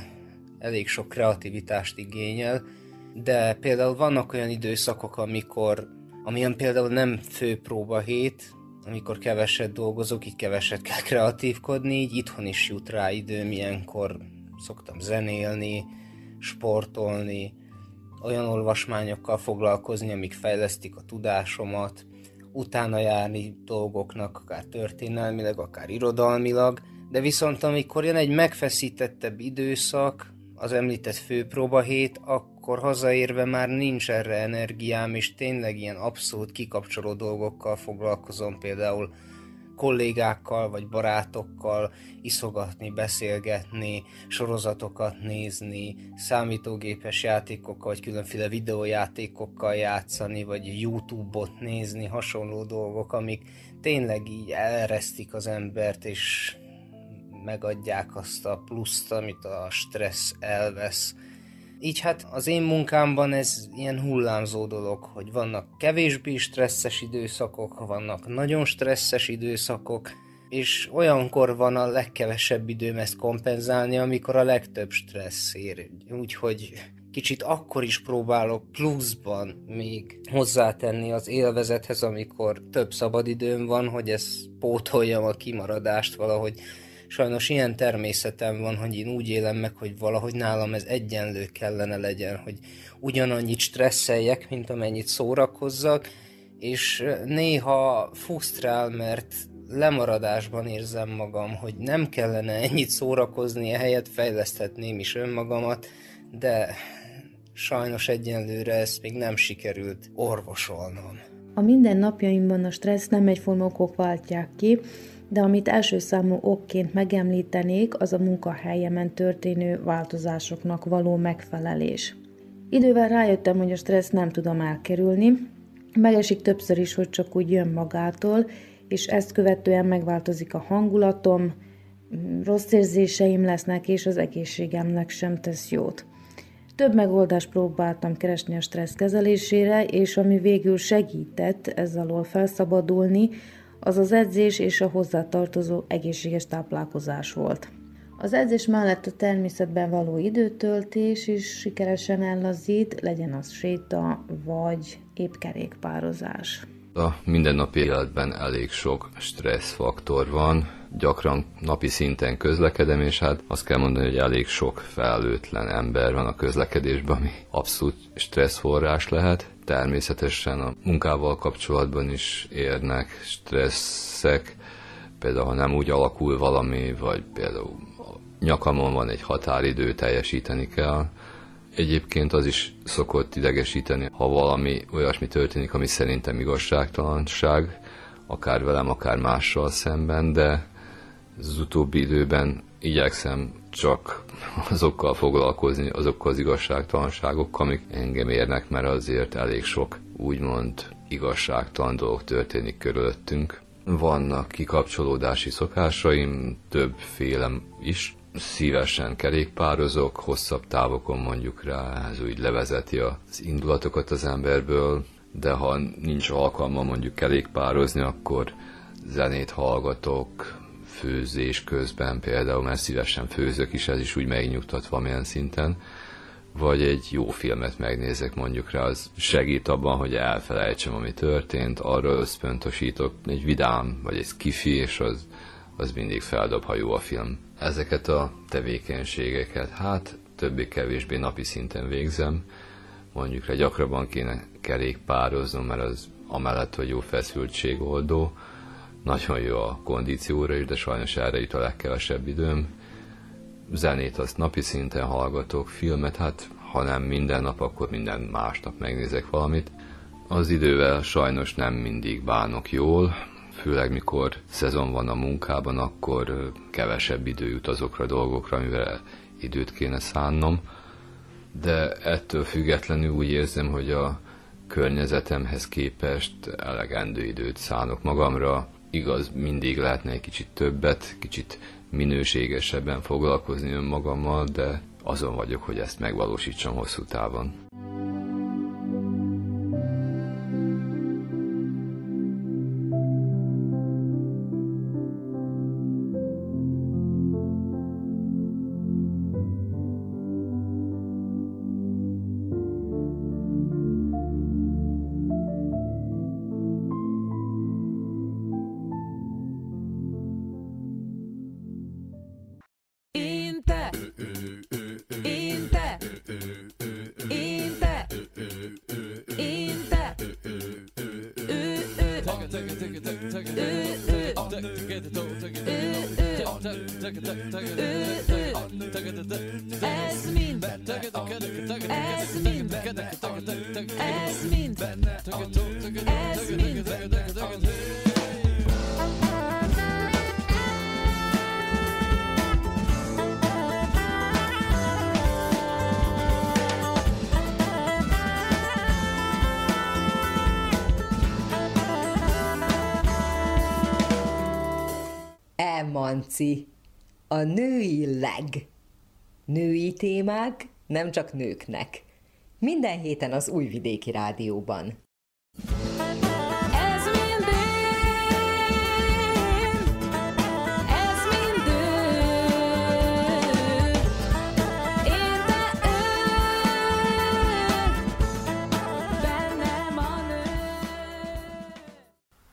elég sok kreativitást igényel, de például vannak olyan időszakok, amikor amilyen például nem főpróba hét, amikor keveset dolgozok, így keveset kell kreatívkodni, így itthon is jut rá időm, ilyenkor szoktam zenélni, sportolni, olyan olvasmányokkal foglalkozni, amik fejlesztik a tudásomat, utána járni dolgoknak, akár történelmileg, akár irodalmilag, de viszont amikor jön egy megfeszítettebb időszak, az említett főpróba hét, akkor hazaérve már nincs erre energiám, és tényleg ilyen abszolút kikapcsoló dolgokkal foglalkozom, például kollégákkal vagy barátokkal iszogatni, beszélgetni, sorozatokat nézni, számítógépes játékokkal vagy különféle videójátékokkal játszani, vagy YouTube-ot nézni, hasonló dolgok, amik tényleg így elresztik az embert, és megadják azt a pluszt, amit a stressz elvesz. Így hát az én munkámban ez ilyen hullámzó dolog, hogy vannak kevésbé stresszes időszakok, vannak nagyon stresszes időszakok, és olyankor van a legkevesebb időm ezt kompenzálni, amikor a legtöbb stressz ér. Úgyhogy kicsit akkor is próbálok pluszban még hozzátenni az élvezethez, amikor több szabadidőm van, hogy ezt pótoljam a kimaradást valahogy sajnos ilyen természetem van, hogy én úgy élem meg, hogy valahogy nálam ez egyenlő kellene legyen, hogy ugyanannyit stresszeljek, mint amennyit szórakozzak, és néha fusztrál, mert lemaradásban érzem magam, hogy nem kellene ennyit szórakozni, ehelyett fejleszthetném is önmagamat, de sajnos egyenlőre ezt még nem sikerült orvosolnom. A mindennapjaimban a stressz nem egyforma okok váltják ki, de amit első számú okként megemlítenék, az a munkahelyemen történő változásoknak való megfelelés. Idővel rájöttem, hogy a stressz nem tudom elkerülni, megesik többször is, hogy csak úgy jön magától, és ezt követően megváltozik a hangulatom, rossz érzéseim lesznek, és az egészségemnek sem tesz jót. Több megoldást próbáltam keresni a stressz kezelésére, és ami végül segített ezzel alól felszabadulni, az az edzés és a hozzátartozó egészséges táplálkozás volt. Az edzés mellett a természetben való időtöltés is sikeresen ellazít, legyen az séta vagy épp kerékpározás. A mindennapi életben elég sok stresszfaktor van, gyakran napi szinten közlekedem, és hát azt kell mondani, hogy elég sok felelőtlen ember van a közlekedésben, ami abszolút stresszforrás lehet. Természetesen a munkával kapcsolatban is érnek stresszek, például ha nem úgy alakul valami, vagy például a nyakamon van egy határidő, teljesíteni kell, Egyébként az is szokott idegesíteni, ha valami olyasmi történik, ami szerintem igazságtalanság, akár velem, akár mással szemben, de az utóbbi időben igyekszem csak azokkal foglalkozni, azokkal az igazságtalanságokkal, amik engem érnek, mert azért elég sok úgymond igazságtalan dolog történik körülöttünk. Vannak kikapcsolódási szokásaim, többféle is, szívesen kerékpározok, hosszabb távokon mondjuk rá, ez úgy levezeti az indulatokat az emberből, de ha nincs alkalma mondjuk kerékpározni, akkor zenét hallgatok, főzés közben például, mert szívesen főzök is, ez is úgy megnyugtat valamilyen szinten, vagy egy jó filmet megnézek mondjuk rá, az segít abban, hogy elfelejtsem, ami történt, arra összpontosítok egy vidám, vagy egy skifi, és az, az mindig feldob, ha jó a film. Ezeket a tevékenységeket, hát többé-kevésbé napi szinten végzem, mondjuk rá gyakrabban kéne kerékpároznom, mert az amellett, hogy jó feszültségoldó, nagyon jó a kondícióra is, de sajnos erre jut a legkevesebb időm. Zenét azt napi szinten hallgatok, filmet, hát ha nem minden nap, akkor minden másnap megnézek valamit. Az idővel sajnos nem mindig bánok jól, főleg mikor szezon van a munkában, akkor kevesebb idő jut azokra a dolgokra, amivel időt kéne szánnom. De ettől függetlenül úgy érzem, hogy a környezetemhez képest elegendő időt szánok magamra, igaz, mindig lehetne egy kicsit többet, kicsit minőségesebben foglalkozni önmagammal, de azon vagyok, hogy ezt megvalósítsam hosszú távon. Csak nőknek. Minden héten az Újvidéki Rádióban.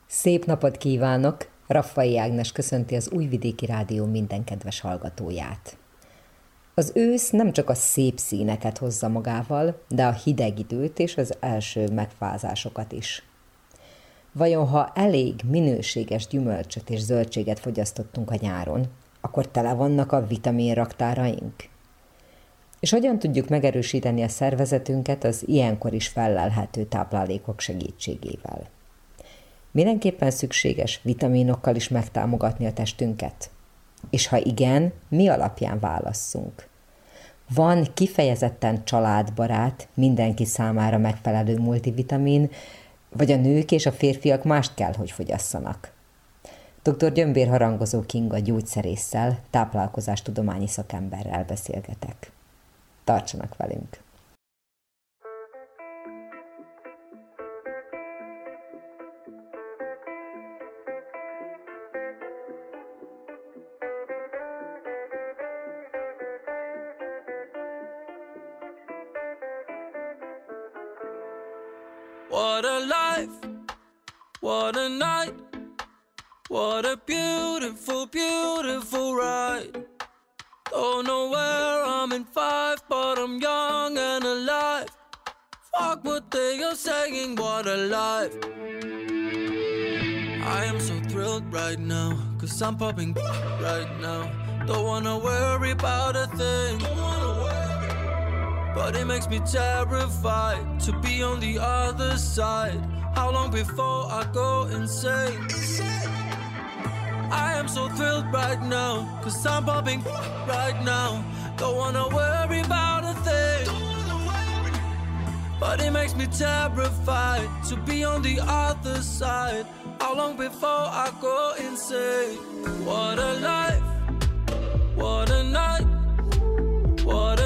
Szép napot kívánok! Raffai Ágnes köszönti az Újvidéki Rádió minden kedves hallgatóját. Az ősz nem csak a szép színeket hozza magával, de a hideg időt és az első megfázásokat is. Vajon ha elég minőséges gyümölcsöt és zöldséget fogyasztottunk a nyáron, akkor tele vannak a vitamin raktáraink? És hogyan tudjuk megerősíteni a szervezetünket az ilyenkor is fellelhető táplálékok segítségével? Mindenképpen szükséges vitaminokkal is megtámogatni a testünket? És ha igen, mi alapján válasszunk? Van kifejezetten családbarát, mindenki számára megfelelő multivitamin, vagy a nők és a férfiak mást kell, hogy fogyasszanak? Dr. Gyömbér harangozó Kinga gyógyszerésszel, táplálkozástudományi szakemberrel beszélgetek. Tartsanak velünk! What a beautiful, beautiful ride. Don't know where I'm in five, but I'm young and alive. Fuck what they are saying, what a life. I am so thrilled right now, cause I'm popping right now. Don't wanna worry about a thing. But it makes me terrified to be on the other side. How long before I go insane? I am so thrilled right now, cause I'm popping right now. Don't wanna worry about a thing. But it makes me terrified to be on the other side. How long before I go insane? What a life, what a night, what a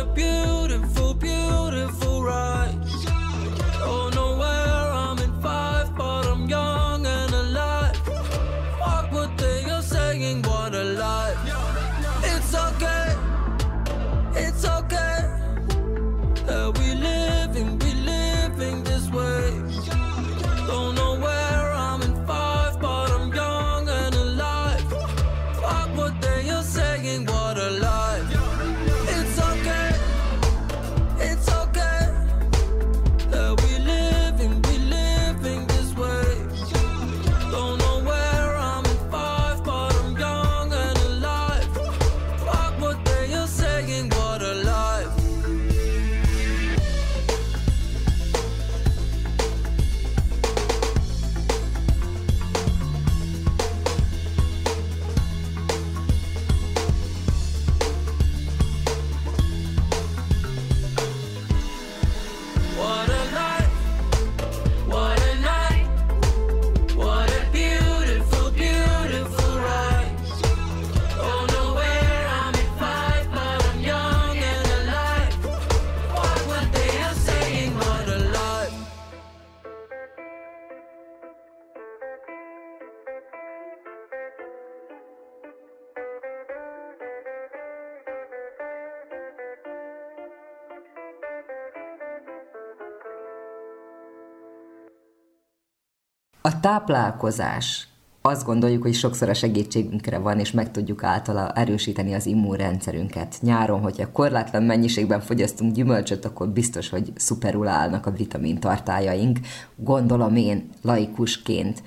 Táplálkozás. Azt gondoljuk, hogy sokszor a segítségünkre van, és meg tudjuk általa erősíteni az immunrendszerünket. Nyáron, hogyha korlátlan mennyiségben fogyasztunk gyümölcsöt, akkor biztos, hogy szuperul állnak a vitamin tartályaink. Gondolom én laikusként.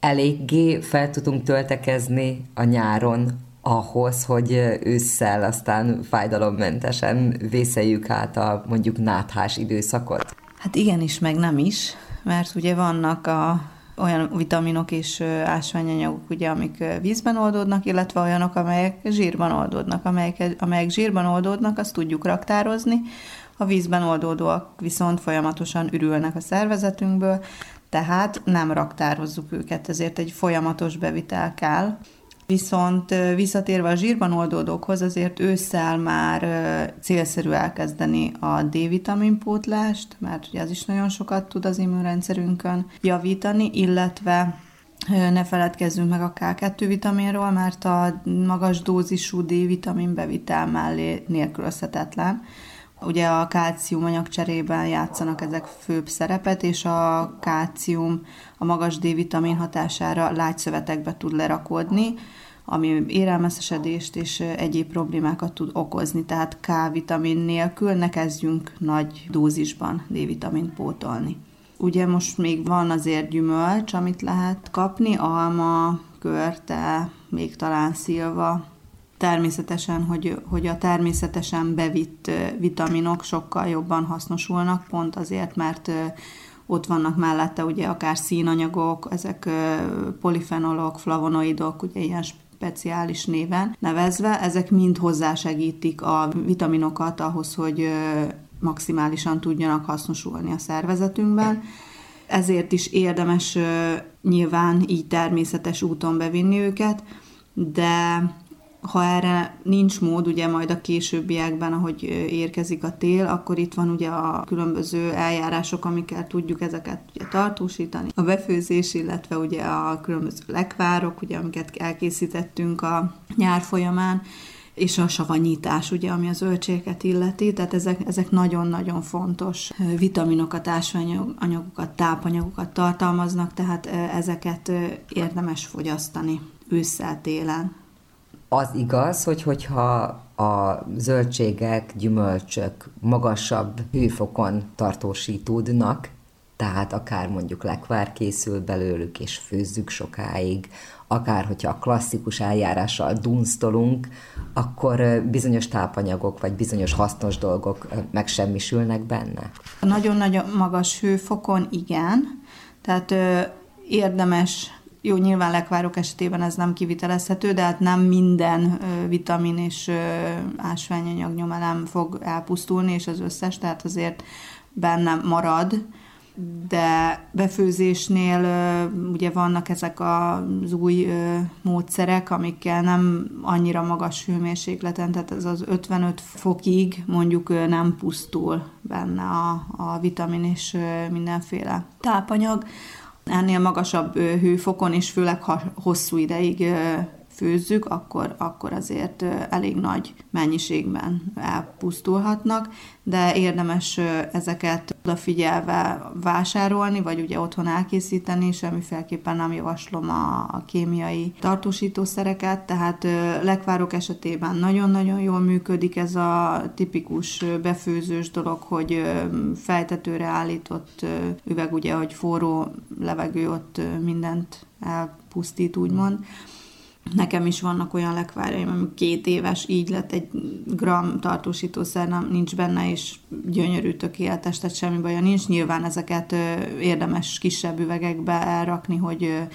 Eléggé fel tudunk töltekezni a nyáron ahhoz, hogy ősszel aztán fájdalommentesen vészeljük át a mondjuk náthás időszakot? Hát igenis, meg nem is, mert ugye vannak a olyan vitaminok és ásványanyagok, ugye, amik vízben oldódnak, illetve olyanok, amelyek zsírban oldódnak. Amelyek, amelyek zsírban oldódnak, azt tudjuk raktározni, a vízben oldódóak viszont folyamatosan ürülnek a szervezetünkből, tehát nem raktározzuk őket, ezért egy folyamatos bevitel kell. Viszont visszatérve a zsírban oldódókhoz, azért ősszel már célszerű elkezdeni a D-vitamin pótlást, mert ugye az is nagyon sokat tud az immunrendszerünkön javítani, illetve ne feledkezzünk meg a K2 vitaminról, mert a magas dózisú D-vitamin bevitel mellé nélkülözhetetlen. Ugye a kálcium anyagcserében játszanak ezek főbb szerepet, és a kálcium a magas D-vitamin hatására lágyszövetekbe tud lerakódni, ami érelmeszesedést és egyéb problémákat tud okozni. Tehát K-vitamin nélkül ne kezdjünk nagy dózisban D-vitamin pótolni. Ugye most még van azért gyümölcs, amit lehet kapni, alma, körte, még talán szilva, természetesen, hogy, hogy a természetesen bevitt vitaminok sokkal jobban hasznosulnak, pont azért, mert ott vannak mellette ugye akár színanyagok, ezek polifenolok, flavonoidok, ugye ilyen speciális néven nevezve, ezek mind hozzásegítik a vitaminokat ahhoz, hogy maximálisan tudjanak hasznosulni a szervezetünkben. Ezért is érdemes nyilván így természetes úton bevinni őket, de ha erre nincs mód, ugye majd a későbbiekben, ahogy érkezik a tél, akkor itt van ugye a különböző eljárások, amikkel tudjuk ezeket ugye tartósítani. A befőzés, illetve ugye a különböző lekvárok, ugye, amiket elkészítettünk a nyár folyamán, és a savanyítás, ugye, ami az zöldségeket illeti, tehát ezek, ezek nagyon-nagyon fontos vitaminokat, ásványanyagokat, tápanyagokat tartalmaznak, tehát ezeket érdemes fogyasztani ősszel, télen. Az igaz, hogy hogyha a zöldségek, gyümölcsök magasabb hőfokon tartósítódnak, tehát akár mondjuk lekvár készül belőlük, és főzzük sokáig, akár hogyha a klasszikus eljárással dunsztolunk, akkor bizonyos tápanyagok vagy bizonyos hasznos dolgok megsemmisülnek benne. Nagyon-nagyon magas hőfokon igen, tehát ö, érdemes jó, nyilván lekvárok esetében ez nem kivitelezhető, de hát nem minden vitamin és ásványanyag nyomelem fog elpusztulni, és az összes, tehát azért benne marad, de befőzésnél ugye vannak ezek az új módszerek, amikkel nem annyira magas hőmérsékleten, tehát ez az 55 fokig mondjuk nem pusztul benne a, a vitamin és mindenféle tápanyag ennél magasabb hőfokon, és főleg ha hosszú ideig főzzük, akkor, akkor azért elég nagy mennyiségben elpusztulhatnak, de érdemes ezeket odafigyelve vásárolni, vagy ugye otthon elkészíteni, semmiféleképpen nem javaslom a, a kémiai tartósítószereket, tehát lekvárok esetében nagyon-nagyon jól működik ez a tipikus befőzős dolog, hogy fejtetőre állított üveg, ugye, hogy forró levegő ott mindent elpusztít, úgymond. Nekem is vannak olyan lekvárjaim, ami két éves, így lett egy gram tartósítószer, nem, nincs benne, és gyönyörű, tökéletes, tehát semmi baja nincs. Nyilván ezeket érdemes kisebb üvegekbe elrakni, hogy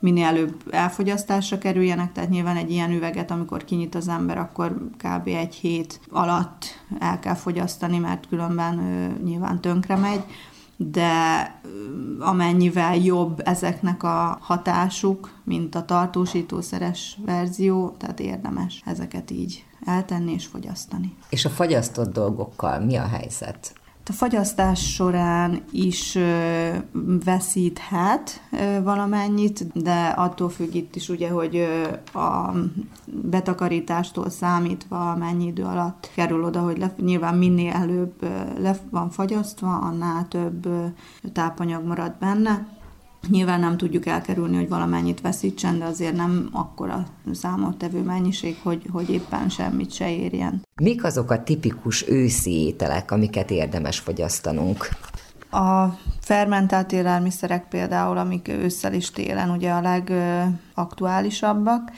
minél előbb elfogyasztásra kerüljenek, tehát nyilván egy ilyen üveget, amikor kinyit az ember, akkor kb. egy hét alatt el kell fogyasztani, mert különben nyilván tönkre megy de amennyivel jobb ezeknek a hatásuk, mint a tartósítószeres verzió, tehát érdemes ezeket így eltenni és fogyasztani. És a fagyasztott dolgokkal mi a helyzet? A fagyasztás során is veszíthet valamennyit, de attól függ itt is ugye, hogy a betakarítástól számítva mennyi idő alatt kerül oda, hogy le, nyilván minél előbb le van fagyasztva, annál több tápanyag marad benne. Nyilván nem tudjuk elkerülni, hogy valamennyit veszítsen, de azért nem akkora számottevő mennyiség, hogy, hogy éppen semmit se érjen. Mik azok a tipikus őszi ételek, amiket érdemes fogyasztanunk? A fermentált élelmiszerek például, amik ősszel is télen ugye a legaktuálisabbak,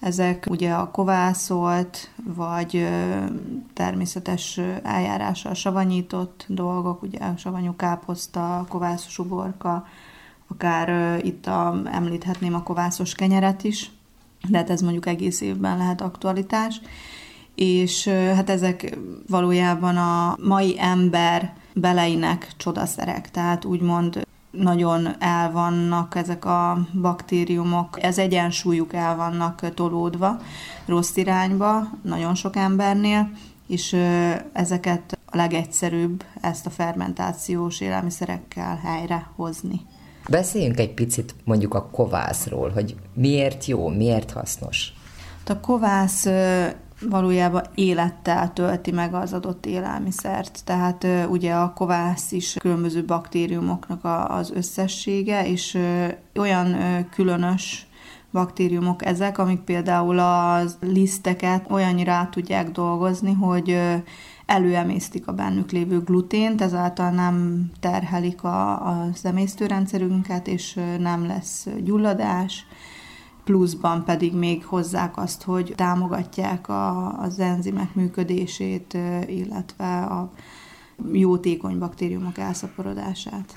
Ezek ugye a kovászolt, vagy természetes eljárással savanyított dolgok, ugye a savanyú káposzta, kovászos uborka, akár itt a, említhetném a kovászos kenyeret is, de hát ez mondjuk egész évben lehet aktualitás. És hát ezek valójában a mai ember beleinek csodaszerek, tehát úgymond nagyon el vannak ezek a baktériumok, ez egyensúlyuk el vannak tolódva rossz irányba, nagyon sok embernél, és ezeket a legegyszerűbb ezt a fermentációs élelmiszerekkel helyre hozni. Beszéljünk egy picit mondjuk a kovászról, hogy miért jó, miért hasznos. A kovász valójában élettel tölti meg az adott élelmiszert. Tehát ugye a kovász is különböző baktériumoknak az összessége, és olyan különös baktériumok ezek, amik például a liszteket olyannyira át tudják dolgozni, hogy előemésztik a bennük lévő glutént, ezáltal nem terhelik a, a emésztőrendszerünket, és nem lesz gyulladás, pluszban pedig még hozzák azt, hogy támogatják a, az enzimek működését, illetve a jótékony baktériumok elszaporodását.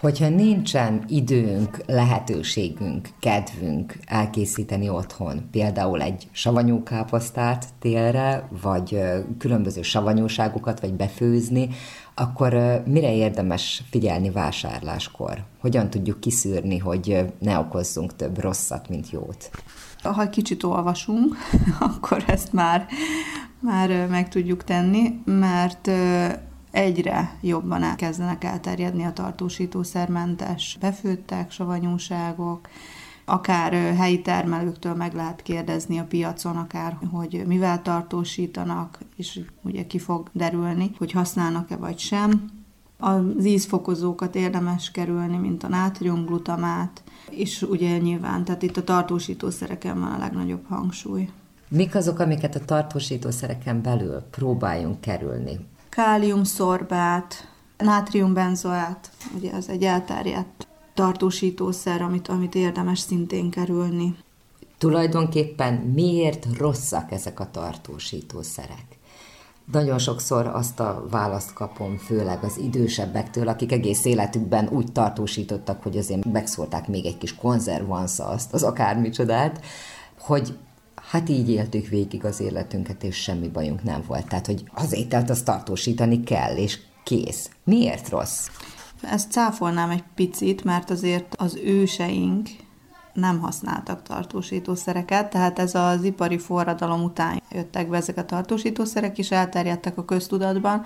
Hogyha nincsen időnk, lehetőségünk, kedvünk elkészíteni otthon, például egy savanyú káposztát télre, vagy különböző savanyúságokat, vagy befőzni, akkor mire érdemes figyelni vásárláskor? Hogyan tudjuk kiszűrni, hogy ne okozzunk több rosszat, mint jót? Ha kicsit olvasunk, [laughs] akkor ezt már, már meg tudjuk tenni, mert egyre jobban elkezdenek elterjedni a tartósítószermentes befőttek, savanyúságok, akár helyi termelőktől meg lehet kérdezni a piacon, akár hogy mivel tartósítanak, és ugye ki fog derülni, hogy használnak-e vagy sem. Az ízfokozókat érdemes kerülni, mint a nátriumglutamát, és ugye nyilván, tehát itt a tartósítószereken van a legnagyobb hangsúly. Mik azok, amiket a tartósítószereken belül próbáljunk kerülni? Káliumszorbát, nátriumbenzoát, ugye ez egy elterjedt tartósítószer, amit, amit érdemes szintén kerülni. Tulajdonképpen miért rosszak ezek a tartósítószerek? Nagyon sokszor azt a választ kapom, főleg az idősebbektől, akik egész életükben úgy tartósítottak, hogy azért megszólták még egy kis konzervansza azt, az akármicsodát, hogy hát így éltük végig az életünket, és semmi bajunk nem volt. Tehát, hogy az ételt azt tartósítani kell, és kész. Miért rossz? Ezt cáfolnám egy picit, mert azért az őseink nem használtak tartósítószereket, tehát ez az ipari forradalom után jöttek be ezek a tartósítószerek, és elterjedtek a köztudatban,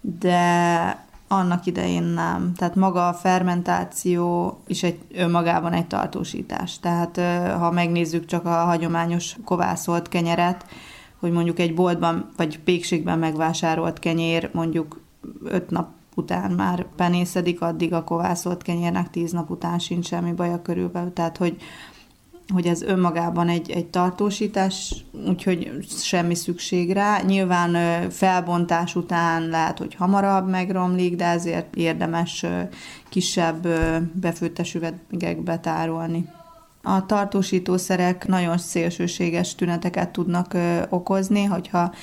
de annak idején nem. Tehát maga a fermentáció is egy, önmagában egy tartósítás. Tehát ha megnézzük csak a hagyományos kovászolt kenyeret, hogy mondjuk egy boltban vagy pékségben megvásárolt kenyér mondjuk öt nap után már penészedik, addig a kovászolt kenyérnek tíz nap után sincs semmi baja körülbelül. Tehát, hogy, hogy ez önmagában egy, egy tartósítás, úgyhogy semmi szükség rá. Nyilván felbontás után lehet, hogy hamarabb megromlik, de ezért érdemes kisebb befőttes üvegekbe tárolni. A tartósítószerek nagyon szélsőséges tüneteket tudnak okozni, hogyha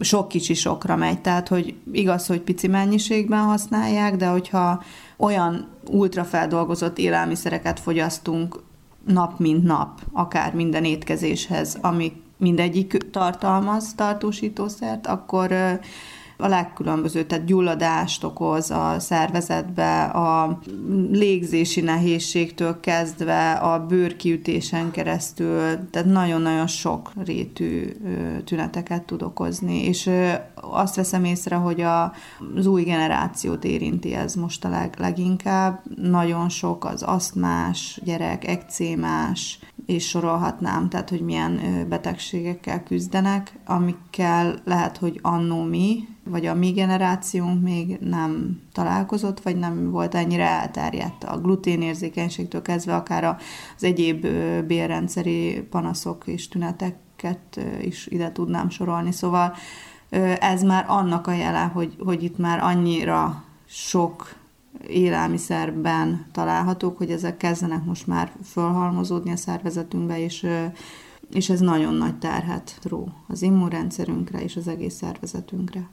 sok kicsi sokra megy, tehát hogy igaz, hogy pici mennyiségben használják, de hogyha olyan ultrafeldolgozott élelmiszereket fogyasztunk nap mint nap, akár minden étkezéshez, ami mindegyik tartalmaz tartósítószert, akkor a legkülönböző, tehát gyulladást okoz a szervezetbe, a légzési nehézségtől kezdve a bőrkiütésen keresztül, tehát nagyon-nagyon sok rétű tüneteket tud okozni, és azt veszem észre, hogy a, az új generációt érinti ez most a leg, leginkább. Nagyon sok az asztmás gyerek, ekcémás, és sorolhatnám, tehát hogy milyen betegségekkel küzdenek, amikkel lehet, hogy annó mi, vagy a mi generációnk még nem találkozott, vagy nem volt ennyire elterjedt. A gluténérzékenységtől kezdve akár az egyéb bélrendszeri panaszok és tüneteket is ide tudnám sorolni. Szóval ez már annak a jele, hogy, hogy itt már annyira sok élelmiszerben találhatók, hogy ezek kezdenek most már fölhalmozódni a szervezetünkbe, és és ez nagyon nagy terhet ró az immunrendszerünkre és az egész szervezetünkre.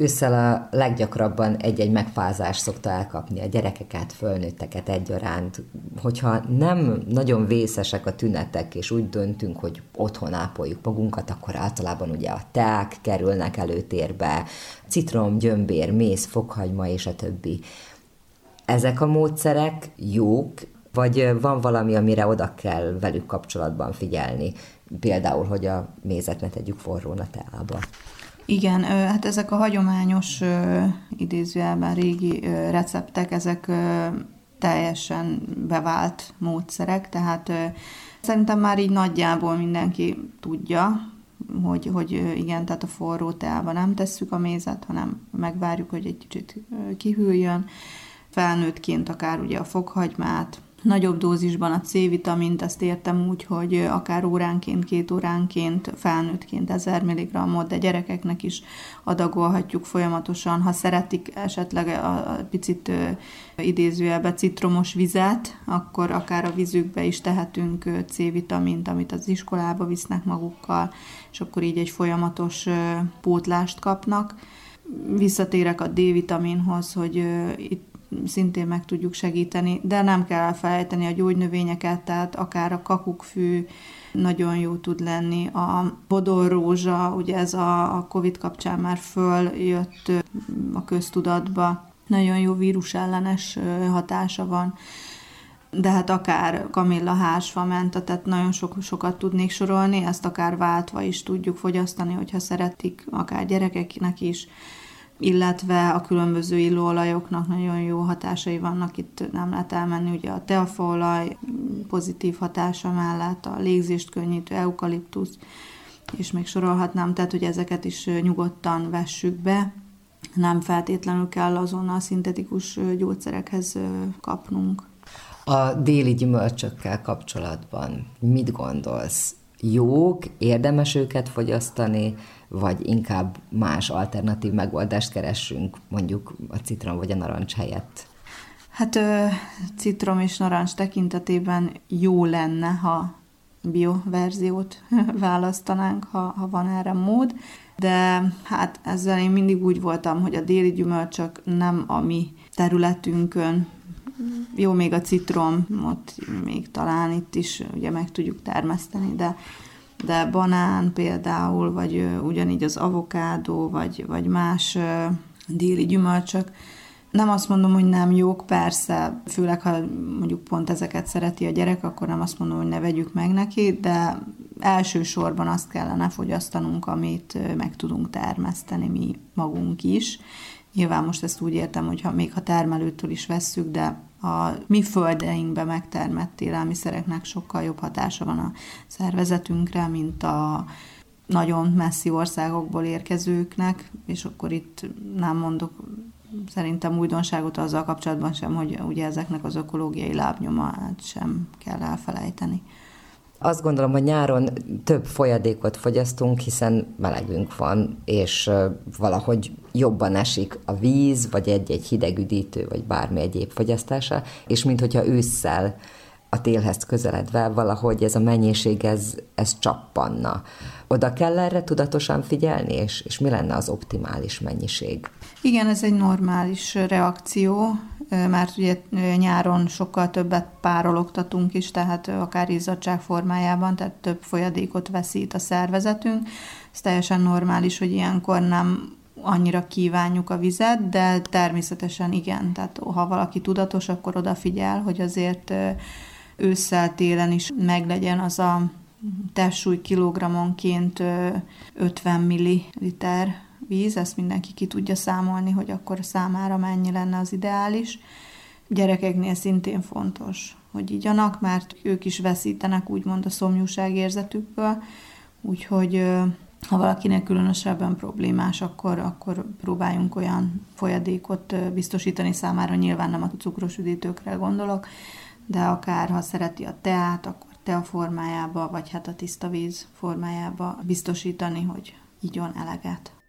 Ősszel a leggyakrabban egy-egy megfázás szokta elkapni a gyerekeket, fölnőtteket egyaránt. Hogyha nem nagyon vészesek a tünetek, és úgy döntünk, hogy otthon ápoljuk magunkat, akkor általában ugye a teák kerülnek előtérbe, citrom, gyömbér, méz, fokhagyma és a többi. Ezek a módszerek jók, vagy van valami, amire oda kell velük kapcsolatban figyelni? Például, hogy a mézet ne tegyük forrón a teába. Igen, hát ezek a hagyományos, idézőjelben régi receptek, ezek teljesen bevált módszerek, tehát szerintem már így nagyjából mindenki tudja, hogy, hogy igen, tehát a forró teába nem tesszük a mézet, hanem megvárjuk, hogy egy kicsit kihűljön. Felnőttként akár ugye a fokhagymát, nagyobb dózisban a C-vitamint, ezt értem úgy, hogy akár óránként, két óránként, felnőttként 1000 mg de gyerekeknek is adagolhatjuk folyamatosan. Ha szeretik esetleg a, picit idézőjelbe citromos vizet, akkor akár a vízükbe is tehetünk C-vitamint, amit az iskolába visznek magukkal, és akkor így egy folyamatos pótlást kapnak. Visszatérek a D-vitaminhoz, hogy itt szintén meg tudjuk segíteni, de nem kell elfelejteni a gyógynövényeket, tehát akár a kakukkfű nagyon jó tud lenni. A bodorrózsa, ugye ez a, a COVID kapcsán már följött a köztudatba, nagyon jó vírusellenes hatása van de hát akár kamilla hársfa menta, tehát nagyon sok, sokat tudnék sorolni, ezt akár váltva is tudjuk fogyasztani, hogyha szeretik, akár gyerekeknek is illetve a különböző illóolajoknak nagyon jó hatásai vannak, itt nem lehet elmenni, ugye a teafaolaj pozitív hatása mellett, a légzést könnyítő eukaliptusz, és még sorolhatnám, tehát hogy ezeket is nyugodtan vessük be, nem feltétlenül kell azonnal szintetikus gyógyszerekhez kapnunk. A déli gyümölcsökkel kapcsolatban mit gondolsz? Jók, érdemes őket fogyasztani, vagy inkább más alternatív megoldást keressünk, mondjuk a citrom vagy a narancs helyett? Hát citrom és narancs tekintetében jó lenne, ha bioverziót [laughs] választanánk, ha, ha van erre mód, de hát ezzel én mindig úgy voltam, hogy a déli gyümölcsök nem a mi területünkön jó, még a citrom, ott még talán itt is ugye meg tudjuk termeszteni, de de banán például, vagy ugyanígy az avokádó, vagy, vagy más déli gyümölcsök, nem azt mondom, hogy nem jók, persze, főleg ha mondjuk pont ezeket szereti a gyerek, akkor nem azt mondom, hogy ne vegyük meg neki, de elsősorban azt kellene fogyasztanunk, amit meg tudunk termeszteni mi magunk is. Nyilván most ezt úgy értem, hogy ha még ha termelőtől is vesszük, de a mi földeinkbe megtermett élelmiszereknek sokkal jobb hatása van a szervezetünkre, mint a nagyon messzi országokból érkezőknek, és akkor itt nem mondok szerintem újdonságot azzal kapcsolatban sem, hogy ugye ezeknek az ökológiai lábnyomát sem kell elfelejteni. Azt gondolom, hogy nyáron több folyadékot fogyasztunk, hiszen melegünk van, és valahogy jobban esik a víz, vagy egy-egy hidegüdítő, vagy bármi egyéb fogyasztása, és mint hogyha ősszel a télhez közeledve valahogy ez a mennyiség, ez, ez csappanna. Oda kell erre tudatosan figyelni, és, és mi lenne az optimális mennyiség? Igen, ez egy normális reakció, mert ugye nyáron sokkal többet párologtatunk is, tehát akár izzadság formájában, tehát több folyadékot veszít a szervezetünk. Ez teljesen normális, hogy ilyenkor nem annyira kívánjuk a vizet, de természetesen igen, tehát ha valaki tudatos, akkor odafigyel, hogy azért ősszel, télen is meglegyen az a testsúly kilogrammonként 50 milliliter víz, ezt mindenki ki tudja számolni, hogy akkor számára mennyi lenne az ideális. Gyerekeknél szintén fontos, hogy igyanak, mert ők is veszítenek úgymond a szomjúság érzetükből, úgyhogy ha valakinek különösebben problémás, akkor, akkor próbáljunk olyan folyadékot biztosítani számára, nyilván nem a cukros üdítőkre gondolok, de akár ha szereti a teát, akkor tea formájába, vagy hát a tiszta víz formájába biztosítani, hogy igyon eleget.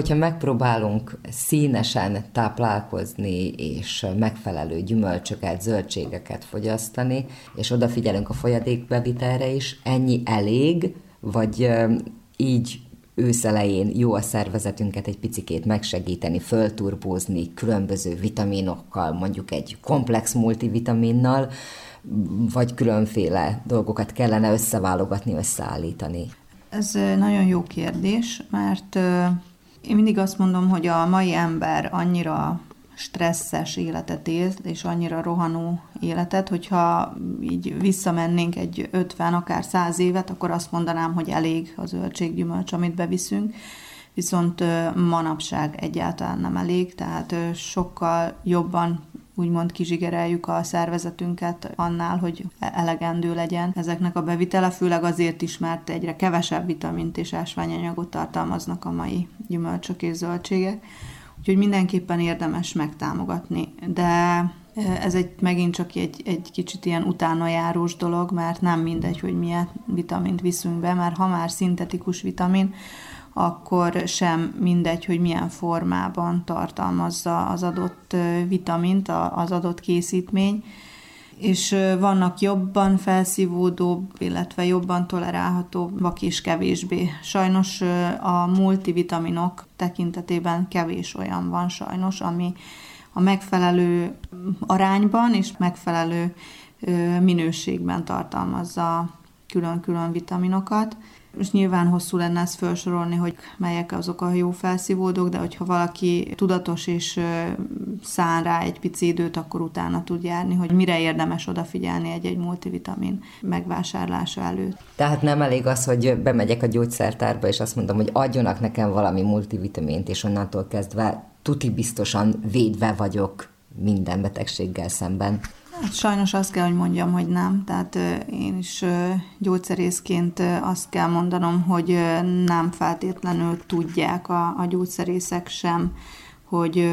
Hogyha megpróbálunk színesen táplálkozni, és megfelelő gyümölcsöket, zöldségeket fogyasztani, és odafigyelünk a folyadékbevitelre is, ennyi elég, vagy így őszelején jó a szervezetünket egy picikét megsegíteni, fölturbózni különböző vitaminokkal, mondjuk egy komplex multivitaminnal, vagy különféle dolgokat kellene összeválogatni, összeállítani? Ez nagyon jó kérdés, mert én mindig azt mondom, hogy a mai ember annyira stresszes életet él, és annyira rohanó életet, hogyha így visszamennénk egy 50, akár 100 évet, akkor azt mondanám, hogy elég a zöldséggyümölcs, amit beviszünk, viszont manapság egyáltalán nem elég, tehát sokkal jobban úgymond kizsigereljük a szervezetünket annál, hogy elegendő legyen ezeknek a bevitele, főleg azért is, mert egyre kevesebb vitamint és ásványanyagot tartalmaznak a mai gyümölcsök és zöldségek. Úgyhogy mindenképpen érdemes megtámogatni. De e, ez egy megint csak egy, egy kicsit ilyen utána járós dolog, mert nem mindegy, hogy milyen vitamint viszünk be, mert ha már szintetikus vitamin, akkor sem mindegy, hogy milyen formában tartalmazza az adott vitamint, az adott készítmény, és vannak jobban felszívódóbb, illetve jobban tolerálhatóbbak és kevésbé. Sajnos a multivitaminok tekintetében kevés olyan van sajnos, ami a megfelelő arányban és megfelelő minőségben tartalmazza külön-külön vitaminokat. Most nyilván hosszú lenne ezt felsorolni, hogy melyek azok a jó felszívódók, de hogyha valaki tudatos és szán rá egy pici időt, akkor utána tud járni, hogy mire érdemes odafigyelni egy-egy multivitamin megvásárlása előtt. Tehát nem elég az, hogy bemegyek a gyógyszertárba, és azt mondom, hogy adjonak nekem valami multivitamint, és onnantól kezdve tuti biztosan védve vagyok minden betegséggel szemben. Hát sajnos azt kell, hogy mondjam, hogy nem. Tehát én is gyógyszerészként azt kell mondanom, hogy nem feltétlenül tudják a, a gyógyszerészek sem, hogy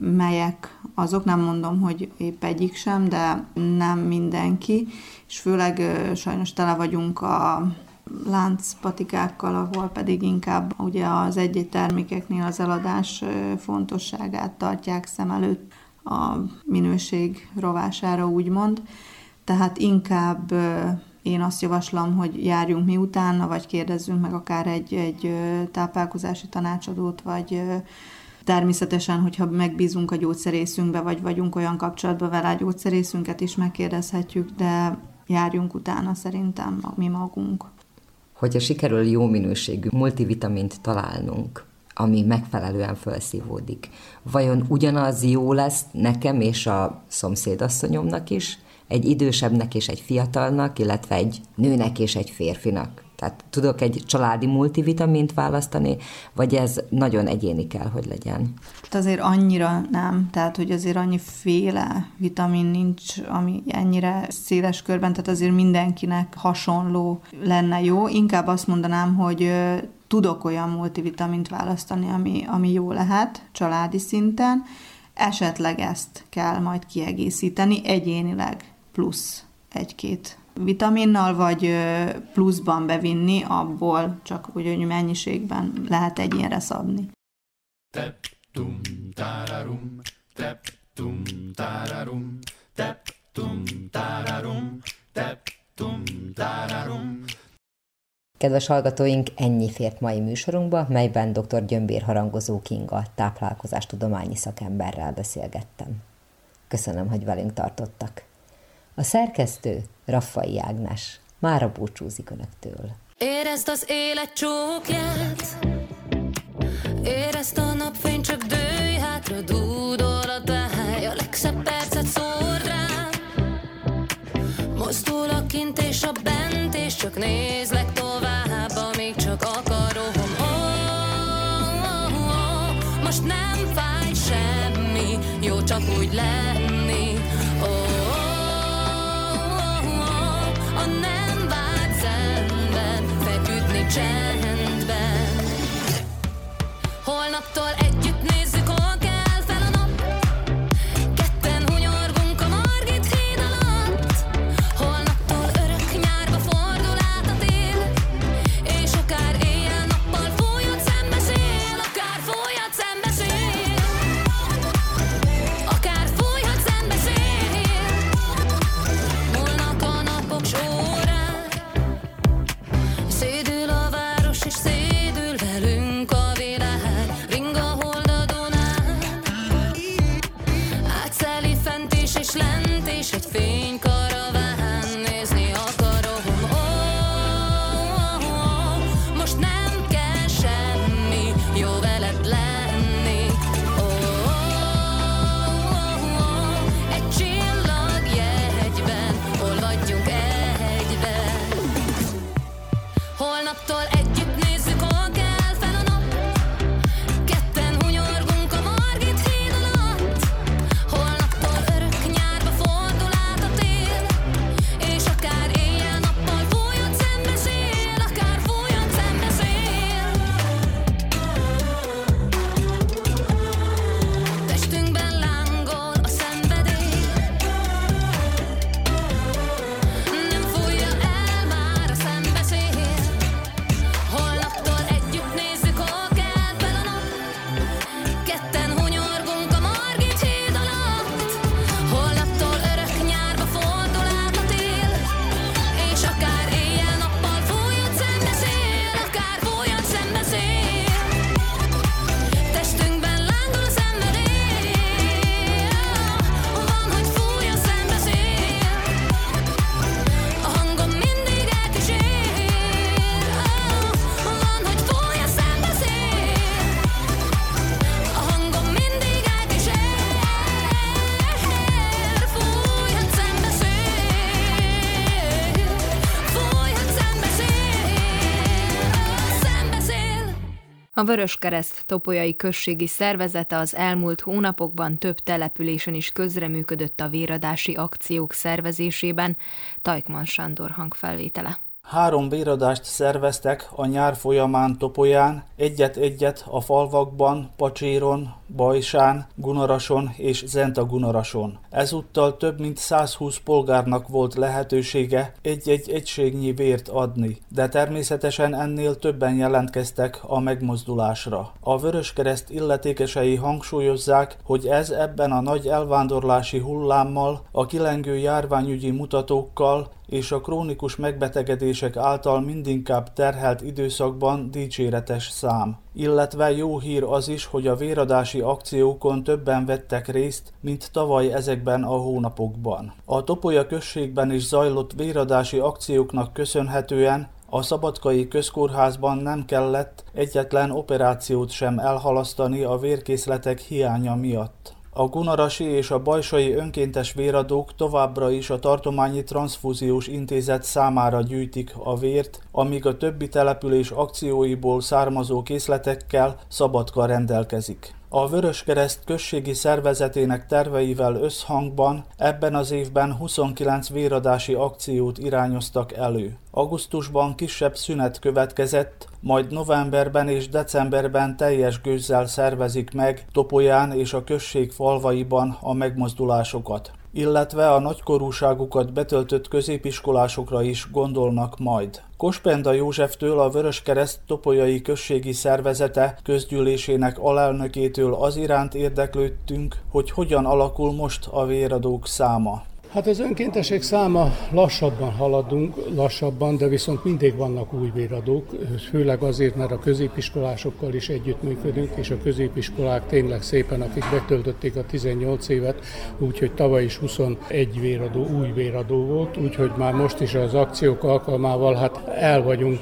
melyek azok, nem mondom, hogy épp egyik sem, de nem mindenki, és főleg sajnos tele vagyunk a láncpatikákkal, ahol pedig inkább ugye az egy-egy termékeknél az eladás fontosságát tartják szem előtt a minőség rovására, úgymond. Tehát inkább én azt javaslom, hogy járjunk mi utána, vagy kérdezzünk meg akár egy, egy táplálkozási tanácsadót, vagy természetesen, hogyha megbízunk a gyógyszerészünkbe, vagy vagyunk olyan kapcsolatban vele a gyógyszerészünket is megkérdezhetjük, de járjunk utána szerintem mi magunk. Hogyha sikerül jó minőségű multivitamint találnunk, ami megfelelően felszívódik. Vajon ugyanaz jó lesz nekem és a szomszédasszonyomnak is, egy idősebbnek és egy fiatalnak, illetve egy nőnek és egy férfinak? Tehát tudok egy családi multivitamint választani, vagy ez nagyon egyéni kell, hogy legyen? Hát azért annyira nem, tehát hogy azért annyi féle vitamin nincs, ami ennyire széles körben, tehát azért mindenkinek hasonló lenne jó. Inkább azt mondanám, hogy tudok olyan multivitamint választani, ami, ami jó lehet családi szinten, esetleg ezt kell majd kiegészíteni egyénileg plusz egy-két vitaminnal, vagy pluszban bevinni, abból csak úgy, hogy mennyiségben lehet egyénre szabni. Tep, tum, tararum, tep, tum, tararum, tep, tum, tararum, tep, tum, tararum. Kedves hallgatóink, ennyi fért mai műsorunkba, melyben dr. Gyömbér Harangozó Kinga táplálkozástudományi szakemberrel beszélgettem. Köszönöm, hogy velünk tartottak. A szerkesztő Raffai Ágnes. Mára búcsúzik Önöktől. Érezd az élet csókját, érezd a napfény, csak dőj hátra, dúdol a táj, a legszebb percet szór rá. Mozdul a kint és a bent, csak nézlek tovább, amíg csak akarom. Oh, oh, oh, most nem fáj semmi, jó csak úgy lenni. Oh, csendben Holnaptól egy up all A Vöröskereszt topolyai községi szervezete az elmúlt hónapokban több településen is közreműködött a véradási akciók szervezésében, Tajkman Sándor hangfelvétele. Három véradást szerveztek a nyár folyamán Topolyán, egyet-egyet a falvakban, Pacséron, Bajsán, Gunarason és Zenta Gunarason. Ezúttal több mint 120 polgárnak volt lehetősége egy-egy egységnyi vért adni, de természetesen ennél többen jelentkeztek a megmozdulásra. A Vöröskereszt illetékesei hangsúlyozzák, hogy ez ebben a nagy elvándorlási hullámmal, a kilengő járványügyi mutatókkal és a krónikus megbetegedések által mindinkább terhelt időszakban dicséretes szám. Illetve jó hír az is, hogy a véradási akciókon többen vettek részt, mint tavaly ezekben a hónapokban. A Topolya községben is zajlott véradási akcióknak köszönhetően a Szabadkai Közkórházban nem kellett egyetlen operációt sem elhalasztani a vérkészletek hiánya miatt. A Gunarasi és a Bajsai önkéntes véradók továbbra is a Tartományi Transfúziós Intézet számára gyűjtik a vért, amíg a többi település akcióiból származó készletekkel Szabadka rendelkezik. A Vöröskereszt községi szervezetének terveivel összhangban ebben az évben 29 véradási akciót irányoztak elő. Augusztusban kisebb szünet következett, majd novemberben és decemberben teljes gőzzel szervezik meg Topolyán és a község falvaiban a megmozdulásokat illetve a nagykorúságukat betöltött középiskolásokra is gondolnak majd. Kospenda Józseftől a Vöröskereszt Topolyai Községi Szervezete közgyűlésének alelnökétől az iránt érdeklődtünk, hogy hogyan alakul most a véradók száma. Hát az önkéntesek száma lassabban haladunk, lassabban, de viszont mindig vannak új véradók, főleg azért, mert a középiskolásokkal is együttműködünk, és a középiskolák tényleg szépen, akik betöltötték a 18 évet, úgyhogy tavaly is 21 véradó, új véradó volt, úgyhogy már most is az akciók alkalmával hát el vagyunk,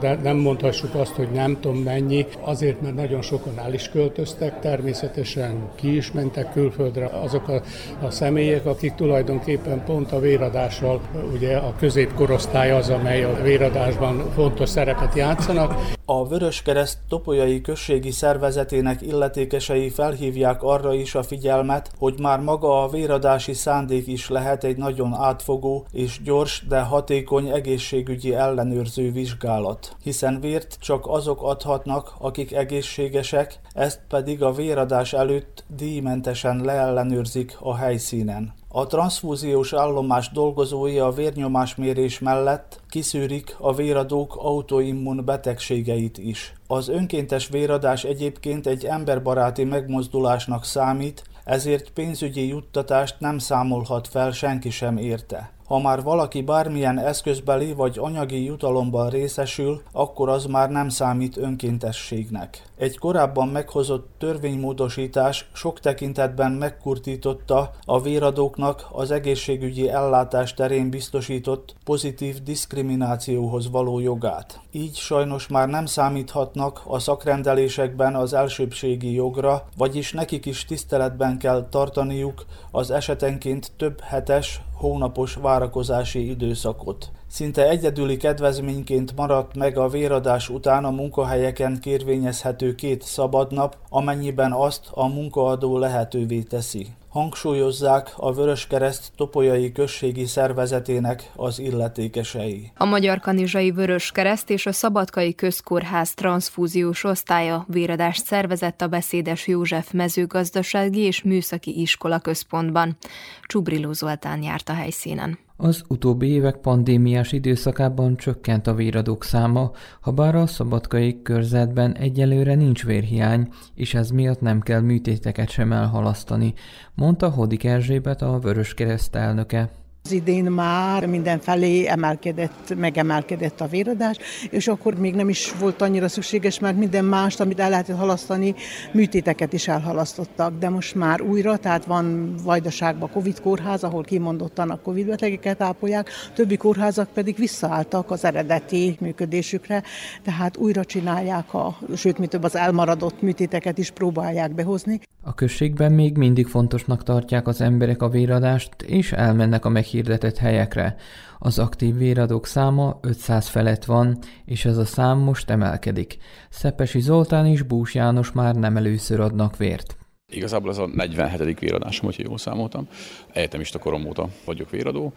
de nem mondhassuk azt, hogy nem tudom mennyi, azért, mert nagyon sokan el is költöztek, természetesen ki is mentek külföldre azok a, a személyek, akik tulajdonképpen tulajdonképpen pont a véradással, ugye a középkorosztály az, amely a véradásban fontos szerepet játszanak. A Vöröskereszt Topolyai Községi Szervezetének illetékesei felhívják arra is a figyelmet, hogy már maga a véradási szándék is lehet egy nagyon átfogó és gyors, de hatékony egészségügyi ellenőrző vizsgálat, hiszen vért csak azok adhatnak, akik egészségesek, ezt pedig a véradás előtt díjmentesen leellenőrzik a helyszínen. A transfúziós állomás dolgozói a vérnyomásmérés mellett kiszűrik a véradók autoimmun betegségeit is. Az önkéntes véradás egyébként egy emberbaráti megmozdulásnak számít, ezért pénzügyi juttatást nem számolhat fel senki sem érte. Ha már valaki bármilyen eszközbeli vagy anyagi jutalomban részesül, akkor az már nem számít önkéntességnek. Egy korábban meghozott törvénymódosítás sok tekintetben megkurtította a véradóknak az egészségügyi ellátás terén biztosított pozitív diszkriminációhoz való jogát. Így sajnos már nem számíthatnak a szakrendelésekben az elsőbségi jogra, vagyis nekik is tiszteletben kell tartaniuk az esetenként több hetes, hónapos várakozási időszakot. Szinte egyedüli kedvezményként maradt meg a véradás után a munkahelyeken kérvényezhető két szabadnap, amennyiben azt a munkaadó lehetővé teszi hangsúlyozzák a Vöröskereszt Topolyai Községi Szervezetének az illetékesei. A Magyar Kanizsai Vöröskereszt és a Szabadkai Közkórház transfúziós osztálya véradást szervezett a Beszédes József mezőgazdasági és műszaki iskola központban. Csubriló Zoltán járt a helyszínen. Az utóbbi évek pandémiás időszakában csökkent a véradók száma, ha bár a szabadkai körzetben egyelőre nincs vérhiány, és ez miatt nem kell műtéteket sem elhalasztani, mondta Hodik Erzsébet a Vöröskereszt elnöke. Az idén már mindenfelé emelkedett, megemelkedett a véradás, és akkor még nem is volt annyira szükséges, mert minden mást, amit el lehetett halasztani, műtéteket is elhalasztottak, de most már újra, tehát van Vajdaságban Covid kórház, ahol kimondottan a Covid betegeket ápolják, többi kórházak pedig visszaálltak az eredeti működésükre, tehát újra csinálják, a, sőt, mi több az elmaradott műtéteket is próbálják behozni. A községben még mindig fontosnak tartják az emberek a véradást, és elmennek a meg meghirdetett helyekre. Az aktív véradók száma 500 felett van, és ez a szám most emelkedik. Szepesi Zoltán és Bús János már nem először adnak vért. Igazából ez a 47. véradásom, hogyha jól számoltam. Egyetemista korom óta vagyok véradó.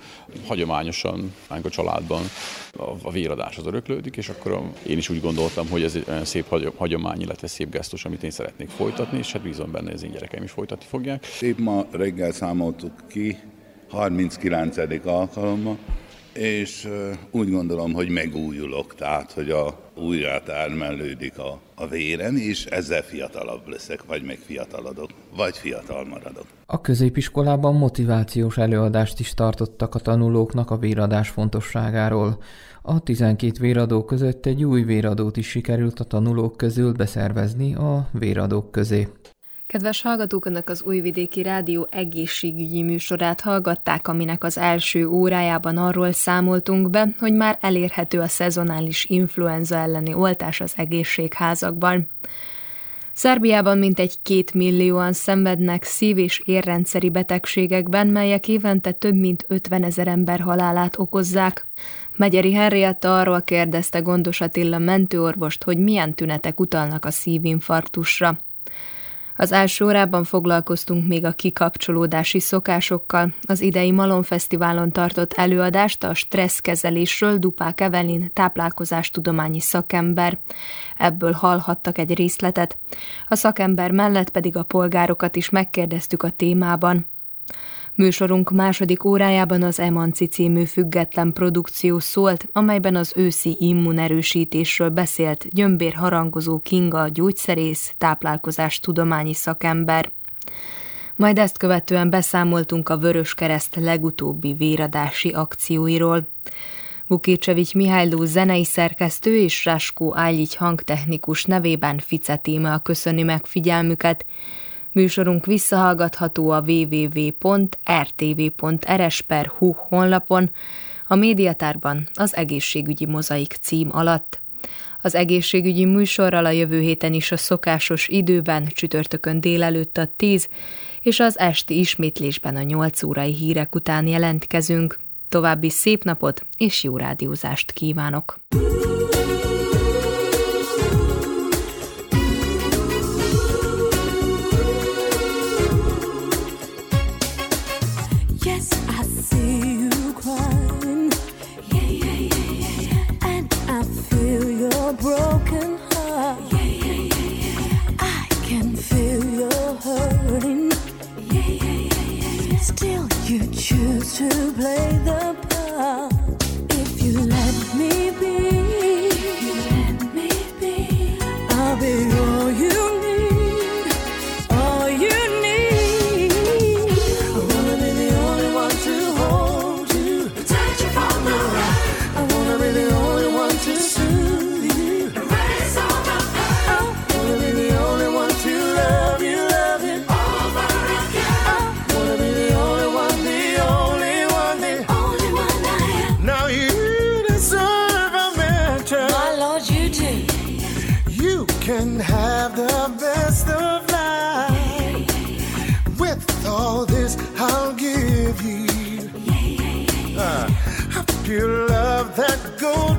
Hagyományosan a családban a véradás az öröklődik, és akkor én is úgy gondoltam, hogy ez egy olyan szép hagyomány, illetve szép gesztus, amit én szeretnék folytatni, és hát bízom benne, hogy az én gyerekeim is folytatni fogják. Épp ma reggel számoltuk ki, 39. alkalommal, és úgy gondolom, hogy megújulok, tehát, hogy a újra termelődik a, a vérem, és ezzel fiatalabb leszek, vagy meg fiataladok, vagy fiatal maradok. A középiskolában motivációs előadást is tartottak a tanulóknak a véradás fontosságáról. A 12 véradó között egy új véradót is sikerült a tanulók közül beszervezni a véradók közé. Kedves hallgatók, Önök az Újvidéki Rádió egészségügyi műsorát hallgatták, aminek az első órájában arról számoltunk be, hogy már elérhető a szezonális influenza elleni oltás az egészségházakban. Szerbiában mintegy két millióan szenvednek szív- és érrendszeri betegségekben, melyek évente több mint 50 ezer ember halálát okozzák. Megyeri Henrietta arról kérdezte Gondos Attila mentőorvost, hogy milyen tünetek utalnak a szívinfarktusra. Az első órában foglalkoztunk még a kikapcsolódási szokásokkal. Az idei Malon Fesztiválon tartott előadást a stresszkezelésről Dupák Evelin táplálkozástudományi szakember. Ebből hallhattak egy részletet. A szakember mellett pedig a polgárokat is megkérdeztük a témában. Műsorunk második órájában az Emanci című független produkció szólt, amelyben az őszi immunerősítésről beszélt gyömbér harangozó Kinga gyógyszerész, táplálkozás tudományi szakember. Majd ezt követően beszámoltunk a Vörös Kereszt legutóbbi véradási akcióiról. Vukicsevics Mihályló zenei szerkesztő és Raskó Ágyich hangtechnikus nevében Fice Tíma köszöni meg figyelmüket, Műsorunk visszahallgatható a www.rtv.rs.hu honlapon, a médiatárban az egészségügyi mozaik cím alatt. Az egészségügyi műsorral a jövő héten is a szokásos időben, csütörtökön délelőtt a 10, és az esti ismétlésben a 8 órai hírek után jelentkezünk. További szép napot és jó rádiózást kívánok! To play the Oh.